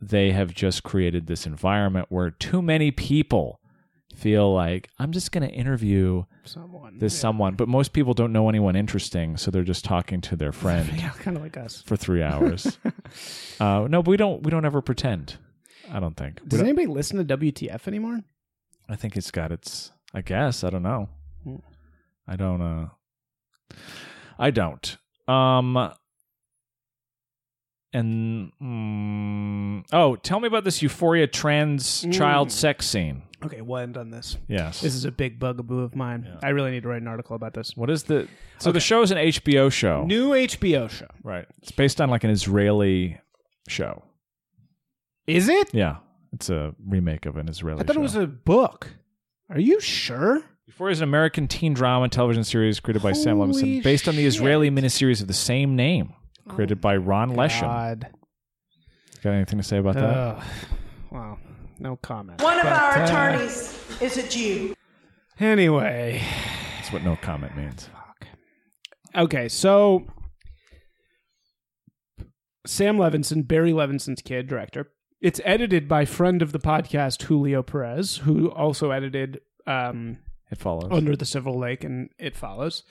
they have just created this environment where too many people feel like I'm just going to interview Someone. this yeah. someone, but most people don't know anyone interesting, so they're just talking to their friend Yeah, kind of like us. for three hours. uh, no, but we don't. We don't ever pretend. I don't think. Does don't- anybody listen to WTF anymore? I think it's got its. I guess I don't know. Hmm. I don't. Uh, I don't. Um. And mm, oh, tell me about this Euphoria trans child Mm. sex scene. Okay, we'll end on this. Yes. This is a big bugaboo of mine. I really need to write an article about this. what is the? So the show is an HBO show, New HBO show. right? It's based on like an Israeli show. Is it? Yeah, it's a remake of an Israeli. I thought show. it was a book. Are you sure? Euphoria is an American teen drama television series created by Sam Holy Levinson, based on the Israeli miniseries of the same name, created by Ron Leshem. God. Got anything to say about that? Ugh. Wow. No comment. One of But, our uh, attorneys is a Jew. Anyway, That's what no comment means. okay, so Sam Levinson, Barry Levinson's kid, director. It's edited by friend of the podcast Julio Perez, who also edited um, It follows. Under the Silver Lake and It Follows.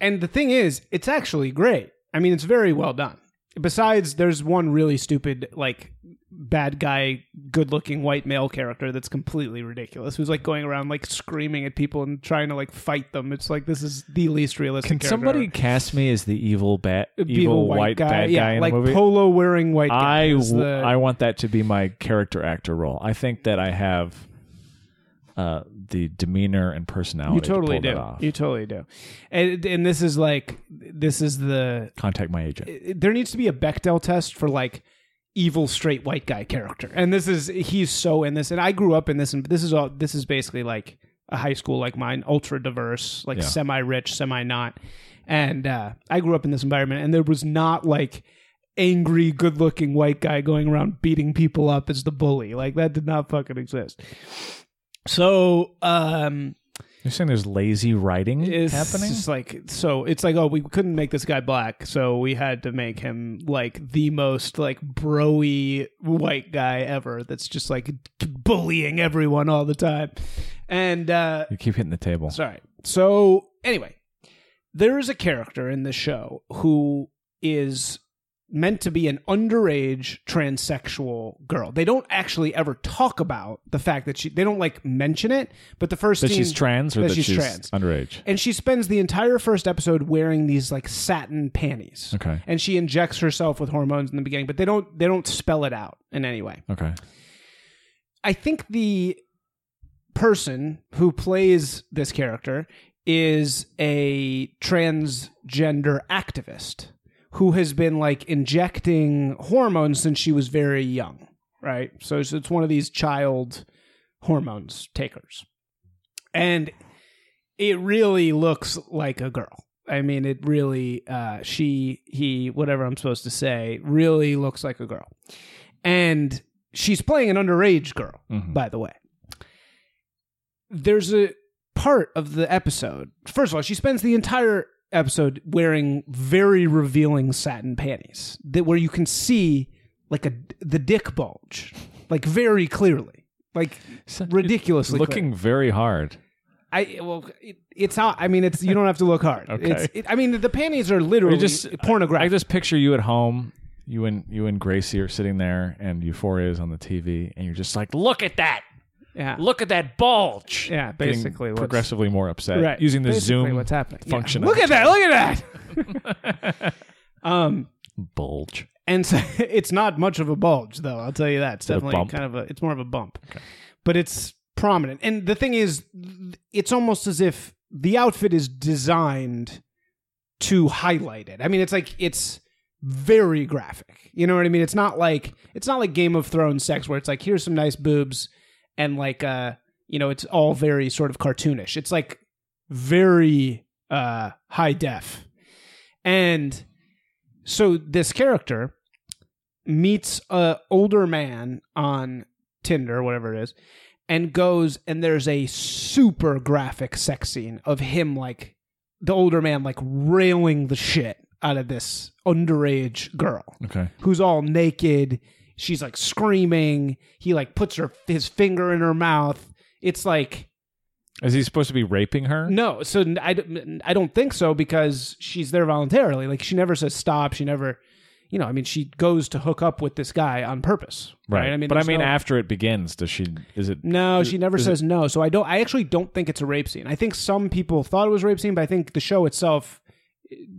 And the thing is, it's actually great. I mean, it's very well done. Besides, there's one really stupid, like, bad guy, good looking white male character that's completely ridiculous, who's like going around, like, screaming at people and trying to, like, fight them. It's like, this is the least realistic Can character somebody ever. cast me as the evil bat, evil, Evil white, bad yeah, guy in like the movie? polo wearing white guy. I, the- I want that to be my character actor role. I think that I have uh, the demeanor and personality. you to totally pull do. You totally do. And, and this is like, this is the Contact my agent. there needs to be a Bechdel test for like evil straight white guy character. And this is he's so in this and I grew up in this and this is all this is basically like a high school like mine, ultra diverse, like Yeah. semi rich, semi not. And uh I grew up in this environment and there was not like angry good looking white guy going around beating people up as the bully. Like that did not fucking exist. So um You're saying there's lazy writing it's happening? just like so it's like oh we couldn't make this guy black so we had to make him like the most like broy white guy ever that's just like bullying everyone all the time and uh You keep hitting the table. sorry so anyway there is a character in the show who is meant to be an underage transsexual girl they don't actually ever talk about the fact that she they don't like mention it but the first That scene- she's trans or that that, she's she's, trans. underage? and she spends the entire first episode wearing these like satin panties. Okay. And she injects herself with hormones in the beginning, but they don't they don't spell it out in any way. Okay. I think the person who plays this character is a transgender activist who has been like injecting hormones since she was very young, right? So it's, it's one of these child hormones takers. And it really looks like a girl. I mean, it really, uh, she, he, whatever I'm supposed to say, really looks like a girl. And she's playing an underage girl, Mhm. by the way. There's a part of the episode. First of all, she spends the entire episode wearing very revealing satin panties that where you can see like a the dick bulge, like very clearly, like ridiculously clear. Looking very hard. I well, it, it's not. I mean, it's you don't have to look hard. Okay. It's, it, I mean, the panties are literally I just pornographic. I just picture you at home. You and you and Gracie are sitting there, and Euphoria is on the TV, and you're just like, "Look at that! Yeah, Look at that bulge!" yeah. Getting Basically, what's- progressively more upset. right Using the basically Zoom What's happening? Yeah. function. Look at that! Look at that! um, bulge. and so it's not much of a bulge, though. I'll tell you that. It's a definitely bump? kind of a. It's more of a bump, but it's prominent. And the thing is, it's almost as if the outfit is designed to highlight it. I mean, it's like it's very graphic. You know what I mean? It's not like it's not like Game of Thrones sex where it's like here's some nice boobs and like uh you know it's all very sort of cartoonish. It's like very uh high def. And so this character meets a older man on Tinder, whatever it is, and goes and there's a super graphic sex scene of him like the older man like railing the shit out of this underage girl Okay. who's all naked. She's like screaming. He like puts her his finger in her mouth. It's like Is he supposed to be raping her? no. So I, I don't think so because she's there voluntarily. Like she never says stop. She never, you know. I mean, she goes to hook up with this guy on purpose. Right. I mean, but I mean, no- after it begins, does she? Is it? no, she never is says no. So I don't. I actually don't think it's a rape scene. I think some people thought it was a rape scene, but I think the show itself,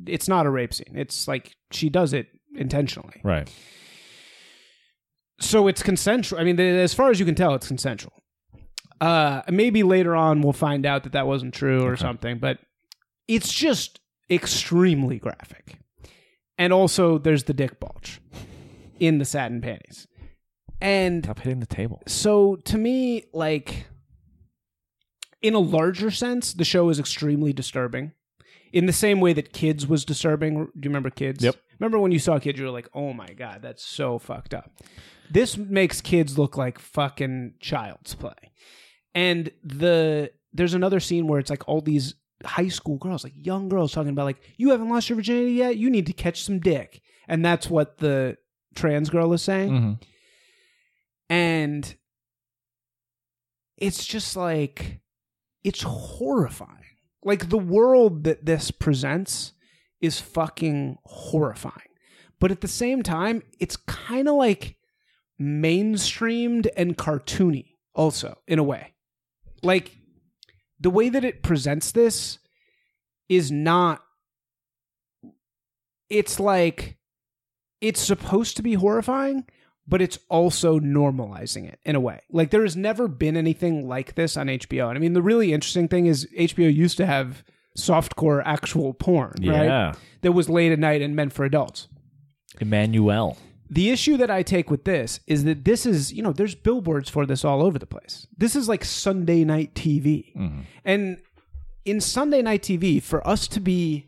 it's not a rape scene. It's like she does it intentionally. Right. So it's consensual. I mean, as far as you can tell, it's consensual. Uh, maybe later on we'll find out that that wasn't true or something, but it's just extremely graphic. And also, there's the dick bulge in the satin panties. And Stop hitting the table. so to me, like, in a larger sense, the show is extremely disturbing. In the same way that Kids was disturbing. Do you remember Kids? Yep. Remember when you saw Kids, you were like, oh my God, that's so fucked up. This makes kids look like fucking child's play. And the there's another scene where it's like all these high school girls, like young girls, talking about like you haven't lost your virginity yet. You need to catch some dick, and that's what the trans girl is saying. Mhm. And it's just like it's horrifying. Like the world that this presents is fucking horrifying. But at the same time, it's kind of like mainstreamed and cartoony also in a way. Like the way that it presents this is not it's like it's supposed to be horrifying but it's also normalizing it in a way. Like there has never been anything like this on HBO. And I mean, the really interesting thing is HBO used to have softcore actual porn, right? Yeah. That was late at night and meant for adults. Emmanuelle. The issue that I take with this is that this is, you know, there's billboards for this all over the place. This is like Sunday night TV. Mm-hmm. And in Sunday night TV, for us to be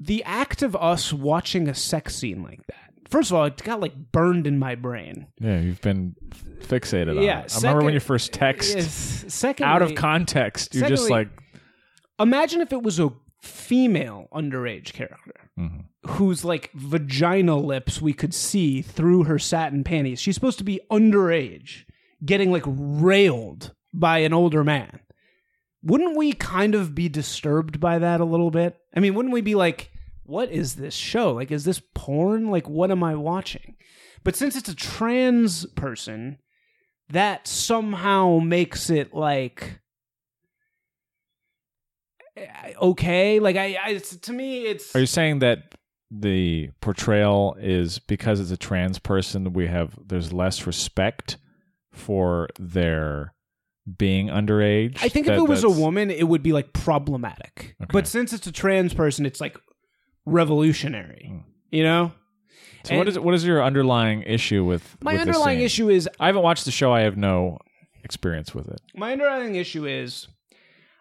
the act of us watching a sex scene like that. First of all, it got like burned in my brain. Yeah, you've been fixated on Yeah, it. I remember when you first text Yes. Secondly, out of context. You're just like, imagine if it was a female underage character mm-hmm. Whose like vagina lips we could see through her satin panties. She's supposed to be underage, getting like railed by an older man. Wouldn't we kind of be disturbed by that a little bit? I mean, wouldn't we be like, what is this show? Like, is this porn? Like, what am I watching? But since it's a trans person, that somehow makes it like eh, okay. Like I, I to me, it's are you saying that the portrayal is because it's a trans person, we have there's less respect for their being underage? I think if it was a that's- woman, it would be like problematic. Okay. But since it's a trans person, it's like revolutionary. Hmm. You know, So what and- is what is your underlying issue with my with this underlying scene? issue is I haven't watched the show. I have no experience with it. my underlying issue is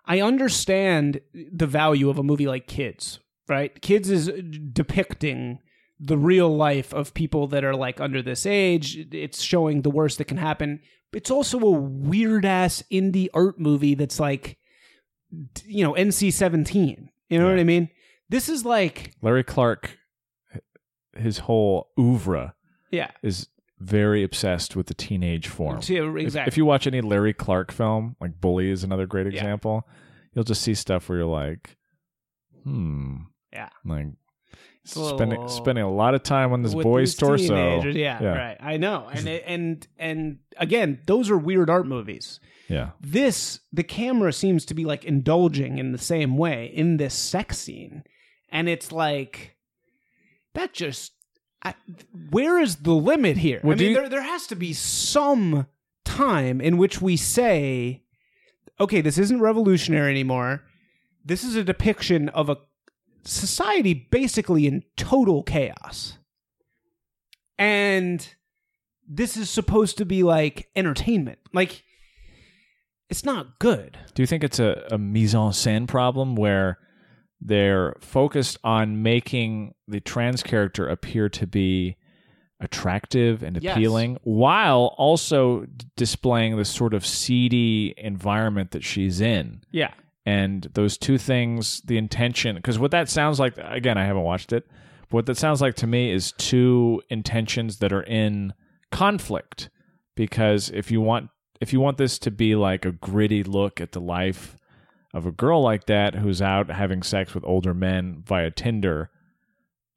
I understand the value of a movie like Kids, right? Kids is depicting the real life of people that are like under this age. It's showing the worst that can happen. It's also a weird ass indie art movie that's like, you know, NC 17. You know what I mean? This is like, Larry Clark, his whole oeuvre yeah. is very obsessed with the teenage form. Yeah, If- exactly. If, you watch any Larry Clark film, like Bully is another great Yeah. example, you'll just see stuff where you're like, hmm, yeah. like a little- spending spending a lot of time on this boy's torso. teenagers. Yeah, Yeah. right. I know, and it- and and again, those are weird art movies. Yeah, This, the camera seems to be like indulging in the same way in this sex scene, and it's like that. Just I, where is the limit here? Well, I mean, you- there there has to be some time in which we say, okay, this isn't revolutionary anymore. This is a depiction of a society basically in total chaos. And this is supposed to be like entertainment. Like, it's not good. Do you think it's a, a mise en scène problem where they're focused on making the trans character appear to be attractive and Yes. appealing while also displaying the sort of seedy environment that she's in? Yeah. And those two things, the intention, because what that sounds like, again, I haven't watched it, but what that sounds like to me is two intentions that are in conflict. Because if you want if you want this to be like a gritty look at the life of a girl like that who's out having sex with older men via Tinder,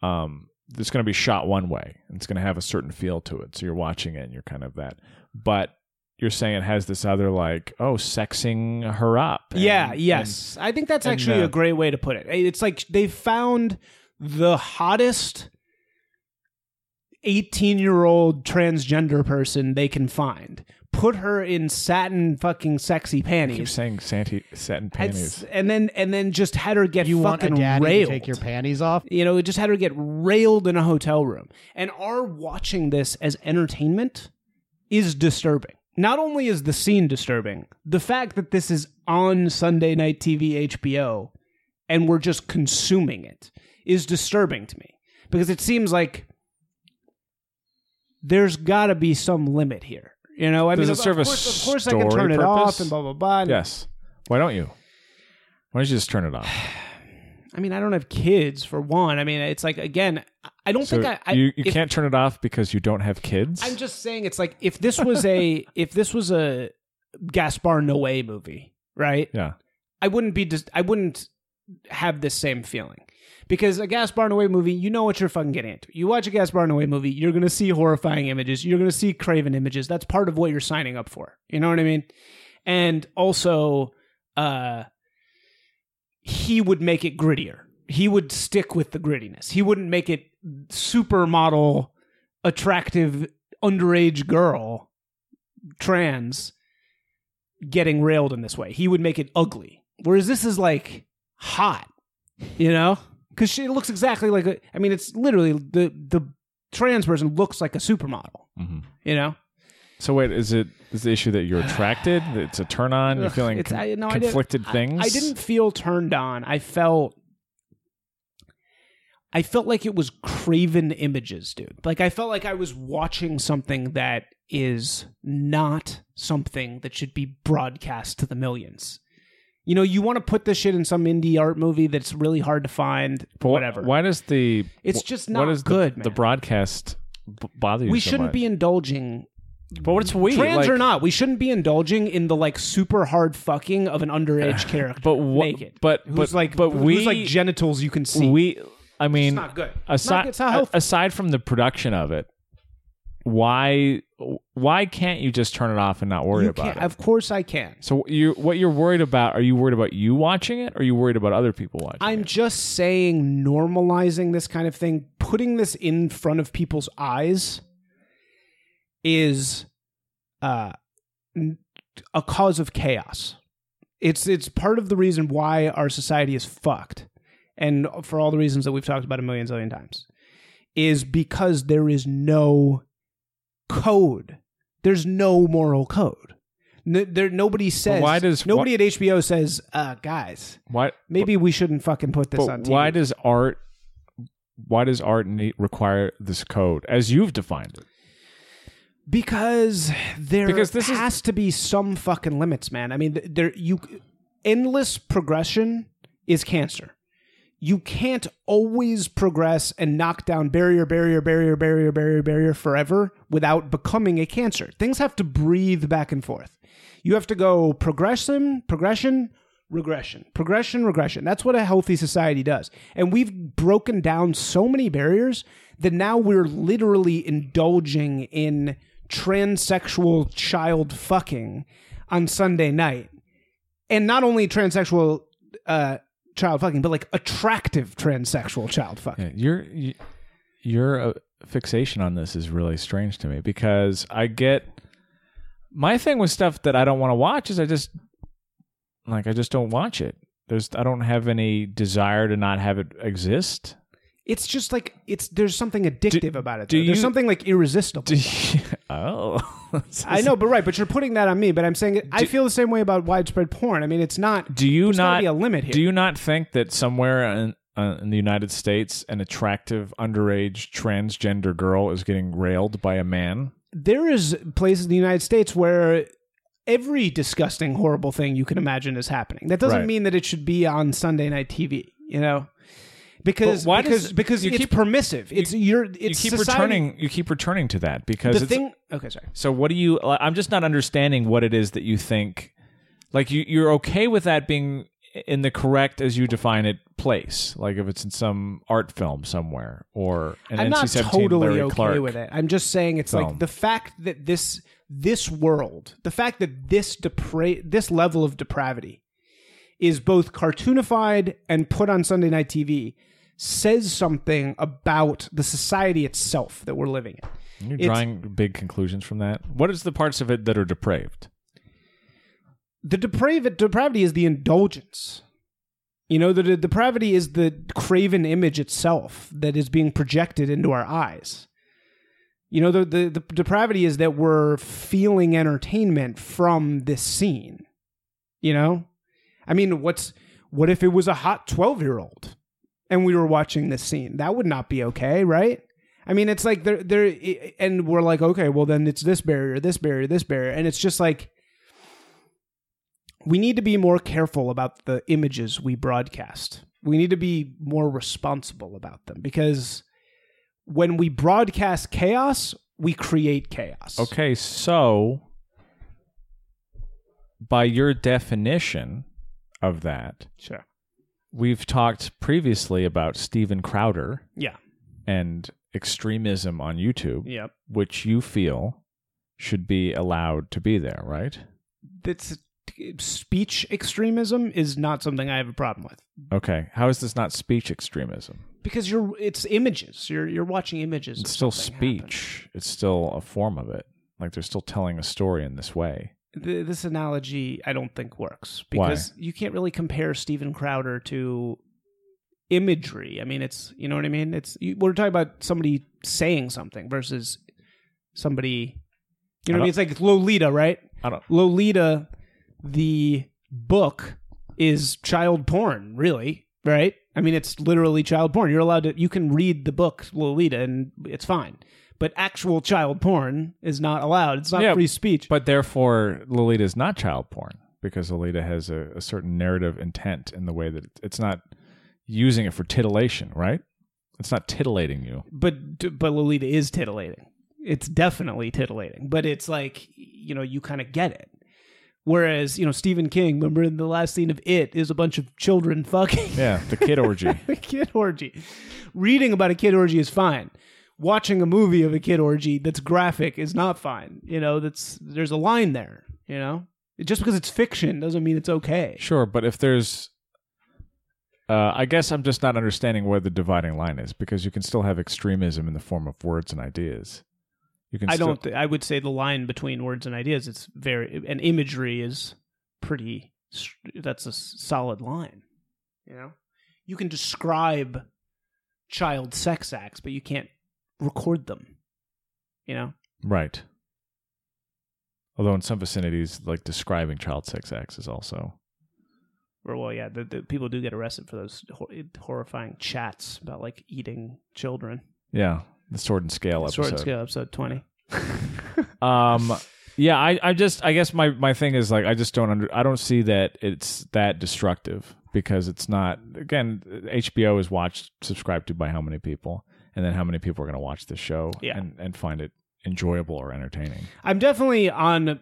um, it's going to be shot one way. It's going to have a certain feel to it. So you're watching it and you're kind of that. But you're saying it has this other like, oh, sexing her up. and- yeah, and- yes. I think that's actually uh, a great way to put it. It's like they found the hottest 18 year old transgender person they can find. Put her in satin fucking sexy I keep panties. saying Santi, satin It's- panties. And then and then just had her get You want a fucking daddy railed. to take your panties off? You know, just had her get railed in a hotel room. And our watching this as entertainment is disturbing. Not only is the scene disturbing, the fact that this is on Sunday night TV HBO and we're just consuming it is disturbing to me because it seems like there's got to be some limit here. You know, I Does mean, it serve a of course, of course I can turn it off and blah blah blah. Yes. Why don't you? Why don't you just turn it off? I mean, I don't have kids for one. I mean, it's like again, I don't So think I. I you you if- can't turn it off because you don't have kids. I'm just saying, it's like if this was a if this was a Gaspar Noé movie, right? yeah. I wouldn't be just I wouldn't have this same feeling. Because a Gaspar Noé movie, you know what you're fucking getting into. You watch a Gaspar Noé movie, you're going to see horrifying images. You're going to see craven images. That's part of what you're signing up for. You know what I mean? And also, uh, he would make it grittier. He would stick with the grittiness. He wouldn't make it supermodel, attractive, underage girl, trans, getting railed in this way. He would make it ugly. Whereas this is like hot, you know? Because she looks exactly like a. I mean, it's literally the the trans person looks like a supermodel. Mhm. You know, So wait, is it is the issue that you're attracted? It's a turn on. You're Ugh, feeling it's- con- I- no, conflicted I- things. I, didn't feel turned on. I felt. I felt like it was craven images, dude. Like I felt like I was watching something that is not something that should be broadcast to the millions. You know, you want to put this shit in some indie art movie that's really hard to find, But whatever. Why does the It's just what not is the- good, The, man. broadcast b- bother you? we so shouldn't much? be indulging But what's we trans like, or not. We shouldn't be indulging in the like super hard fucking of an underage character. But what? naked. But who's but like but who's we like genitals you can see. we. I mean, it's not good. It's aside not, it's not aside from the production of it, why why can't you just turn it off and not worry You about it? Of course, I can. So you what you're worried about? Are you worried about you watching it, or are you worried about other people watching? I'm it? just saying, normalizing this kind of thing, putting this in front of people's eyes, is uh, a cause of chaos. It's it's part of the reason why our society is fucked, and for all the reasons that we've talked about a million zillion times, is because there is no code. There's no moral code. There, nobody says. why does- nobody at HBO says, uh, guys? why Maybe we shouldn't fucking put this on TV. why does art? Why does art need, require this code as you've defined it? because there Because this is- has to be some fucking limits, man. I mean, there you endless progression is cancer. You can't always progress and knock down barrier, barrier, barrier, barrier, barrier, barrier forever without becoming a cancer. Things have to breathe back and forth. You have to go progression, progression, regression, progression, regression. That's what a healthy society does. And we've broken down so many barriers that now we're literally indulging in transsexual child fucking on Sunday night. And not only transsexual uh, child fucking, but like attractive transsexual child fucking. Yeah, your your uh, fixation on this is really strange to me because I get my thing with stuff that I don't want to watch is I just like I just don't watch it. There's I don't have any desire to not have it exist. It's just like it's there's something addictive about it. do. There's you- something like irresistible. Do you- oh, I know, but right, but you're putting that on me. But I'm saying it, I feel the same way about widespread porn. I mean, it's not. Do you there's not be a limit here? Do you not think that somewhere in, uh, in the United States, an attractive underage transgender girl is getting railed by a man? there is places in the United States where every disgusting, horrible thing you can imagine is happening. That doesn't Right. mean that it should be on Sunday night TV. You know, because why because does- because you it's keep- permissive. It's you're it's you keep society- returning. You keep returning to that because The thing. Okay, sorry. So what do you? I'm just not understanding what it is that you think. Like you, you're okay with that being in the correct, as you define it, place. Like if it's in some art film somewhere or an I'm not NC-17 totally Larry okay Clark. with it. I'm just saying it's film. like the fact that this this world, the fact that this depra- this level of depravity is both cartoonified and put on Sunday night TV says something about the society itself that we're living in. You're It's- drawing big conclusions from that. What is the parts of it that are depraved? The depraved depravity is the indulgence. You know, the, the depravity is the craven image itself that is being projected into our eyes. You know, the, the, the depravity is that we're feeling entertainment from this scene. You know? I mean, what's what if it was a hot 12 year old and we were watching this scene? That would not be okay, right? I mean, it's like they're they're and we're like, okay, well then it's this barrier, this barrier, this barrier, and it's just like we need to be more careful about the images we broadcast. We need to be more responsible about them because when we broadcast chaos, we create chaos. Okay, so by your definition of that, Sure. We've talked previously about Steven Crowder Yeah. and extremism on YouTube, Yep. which you feel should be allowed to be there, right? That's speech extremism is not something I have a problem with. Okay, how is this not speech extremism? Because you're it's images. You're you're watching images. It's still something happen. speech. It's still a form of it. Like they're still telling a story in this way. Th- this analogy I don't think works Why? because you can't really compare Steven Crowder to imagery. I mean, it's you know what I mean. It's you, we're talking about somebody saying something versus somebody. You know what I mean? It's like Lolita, right? I don't. Lolita, the book is child porn, really, right? I mean, it's literally child porn. You're allowed to, you can read the book Lolita and it's fine. But actual child porn is not allowed. It's not Yeah, free speech. But therefore, Lolita is not child porn because Lolita has a, a certain narrative intent in the way that it's not using it for titillation, right? It's not titillating you. but but Lolita is titillating. It's definitely titillating, but it's like you know you kind of get it. Whereas you know Stephen King, remember in the last scene of It is a bunch of children fucking Yeah, the kid orgy. a kid orgy. Reading about a kid orgy is fine. Watching a movie of a kid orgy that's graphic is not fine. You know, that's there's a line there. You know, just because it's fiction doesn't mean it's okay. Sure, but if there's, uh, I guess I'm just not understanding where the dividing line is because you can still have extremism in the form of words and ideas. You can. I still, don't. Th- I would say the line between words and ideas it's very and imagery is pretty. That's a solid line. You know, you can describe child sex acts, but you can't record them. You know, Right. Although in some vicinities, like describing child sex acts is also. or well, yeah, the, the people do get arrested for those hor- horrifying chats about like eating children. Yeah, the sword and scale episode. Sword and Scale episode twenty. Um, yeah, I, I just, I guess my, my thing is like, I just don't under, I don't see that it's that destructive because it's not. Again, HBO is watched, subscribed to by how many people, and then how many people are going to watch this show Yeah. and and find it enjoyable or entertaining. I'm definitely on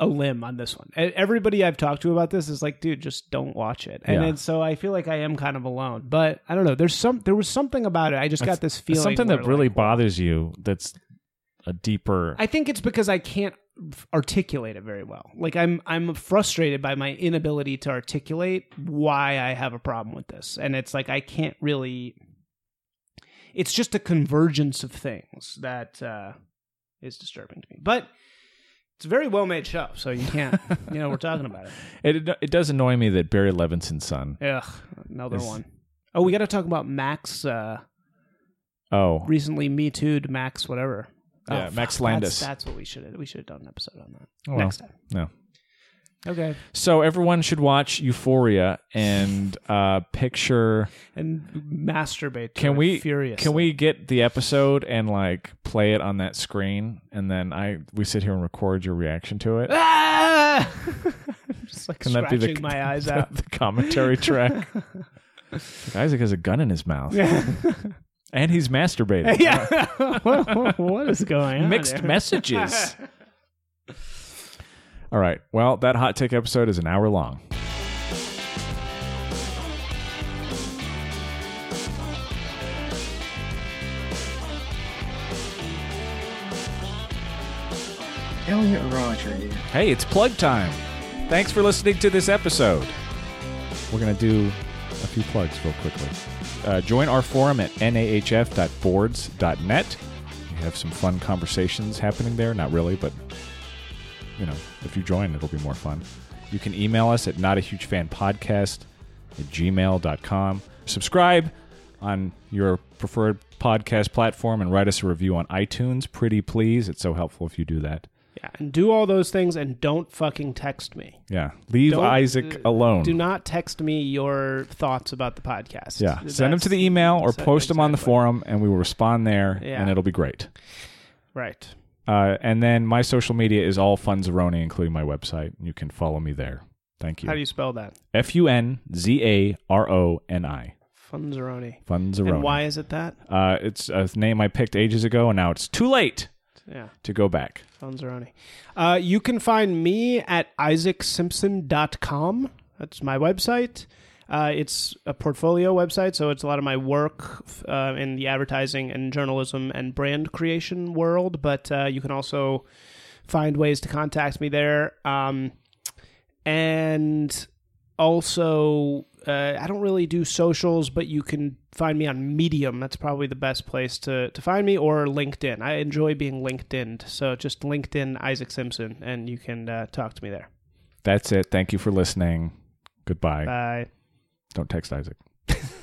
a limb on this one. Everybody I've talked to about this is like, dude, just don't watch it. And Yeah. then, so I feel like I am kind of alone. But I don't know. There's some. There was something about it. I just got this feeling. Something that really like, bothers you. That's a deeper. I think it's because I can't articulate it very well. Like I'm I'm frustrated by my inability to articulate why I have a problem with this. And it's like I can't really it's just a convergence of things that uh is disturbing to me. But it's a very well made show, so you can't you know, we're talking about it. it it does annoy me that Barry Levinson's son. Ugh, another Is- one. Oh, we got to talk about Max. Uh, Oh, recently, Me Too Max, whatever. Yeah, Oh, Max fuck, Landis. That's, that's what we should have. We should have done an episode on that Oh, well. next time. no. Okay. So everyone should watch Euphoria and uh, picture. And masturbate. to Can we Furious. Can we get the episode and like play it on that screen, and then I we sit here and record your reaction to it? Ah! Just like Can that be scratching the my eyes the, out. the commentary track? Like, Isaac has a gun in his mouth, yeah. and he's masturbating. yeah. what is going on? Mixed here? messages. All right. Well, that hot take episode is an hour long. Elliot Rodger. Hey, it's plug time. Thanks for listening to this episode. We're going to do a few plugs real quickly. Uh, join our forum at nahf.boards.net. We have some fun conversations happening there. Not really, but you know, if you join, it'll be more fun. You can email us at notahugefanpodcast at gmail.com. Subscribe on your preferred podcast platform and write us a review on iTunes. Pretty please. It's so helpful if you do that. Yeah, and do all those things and don't fucking text me. Yeah. Leave Don't- Isaac uh, alone. Do not text me your thoughts about the podcast. yeah. Send them to the email or post them on the exactly. forum, and we will respond there, Yeah. and it'll be great. Right. Uh, and then my social media is all Funzaroni, including my website. You can follow me there. Thank you. How do you spell that? F U N Z A R O N I. Funzaroni. Funzaroni. And why is it that? Uh, it's a name I picked ages ago, and now it's too late Yeah. to go back. Funzaroni. Uh, you can find me at isaacsimpson.com. That's my website. Uh, it's a portfolio website, so it's a lot of my work uh, in the advertising and journalism and brand creation world. But uh, you can also find ways to contact me there. Um, and also, uh, I don't really do socials, but you can find me on Medium. That's probably the best place to, to find me, or LinkedIn. I enjoy being LinkedIn, so just LinkedIn Isaac Simpson, and you can uh, talk to me there. That's it. Thank you for listening. Goodbye. Bye. Don't text Isaac.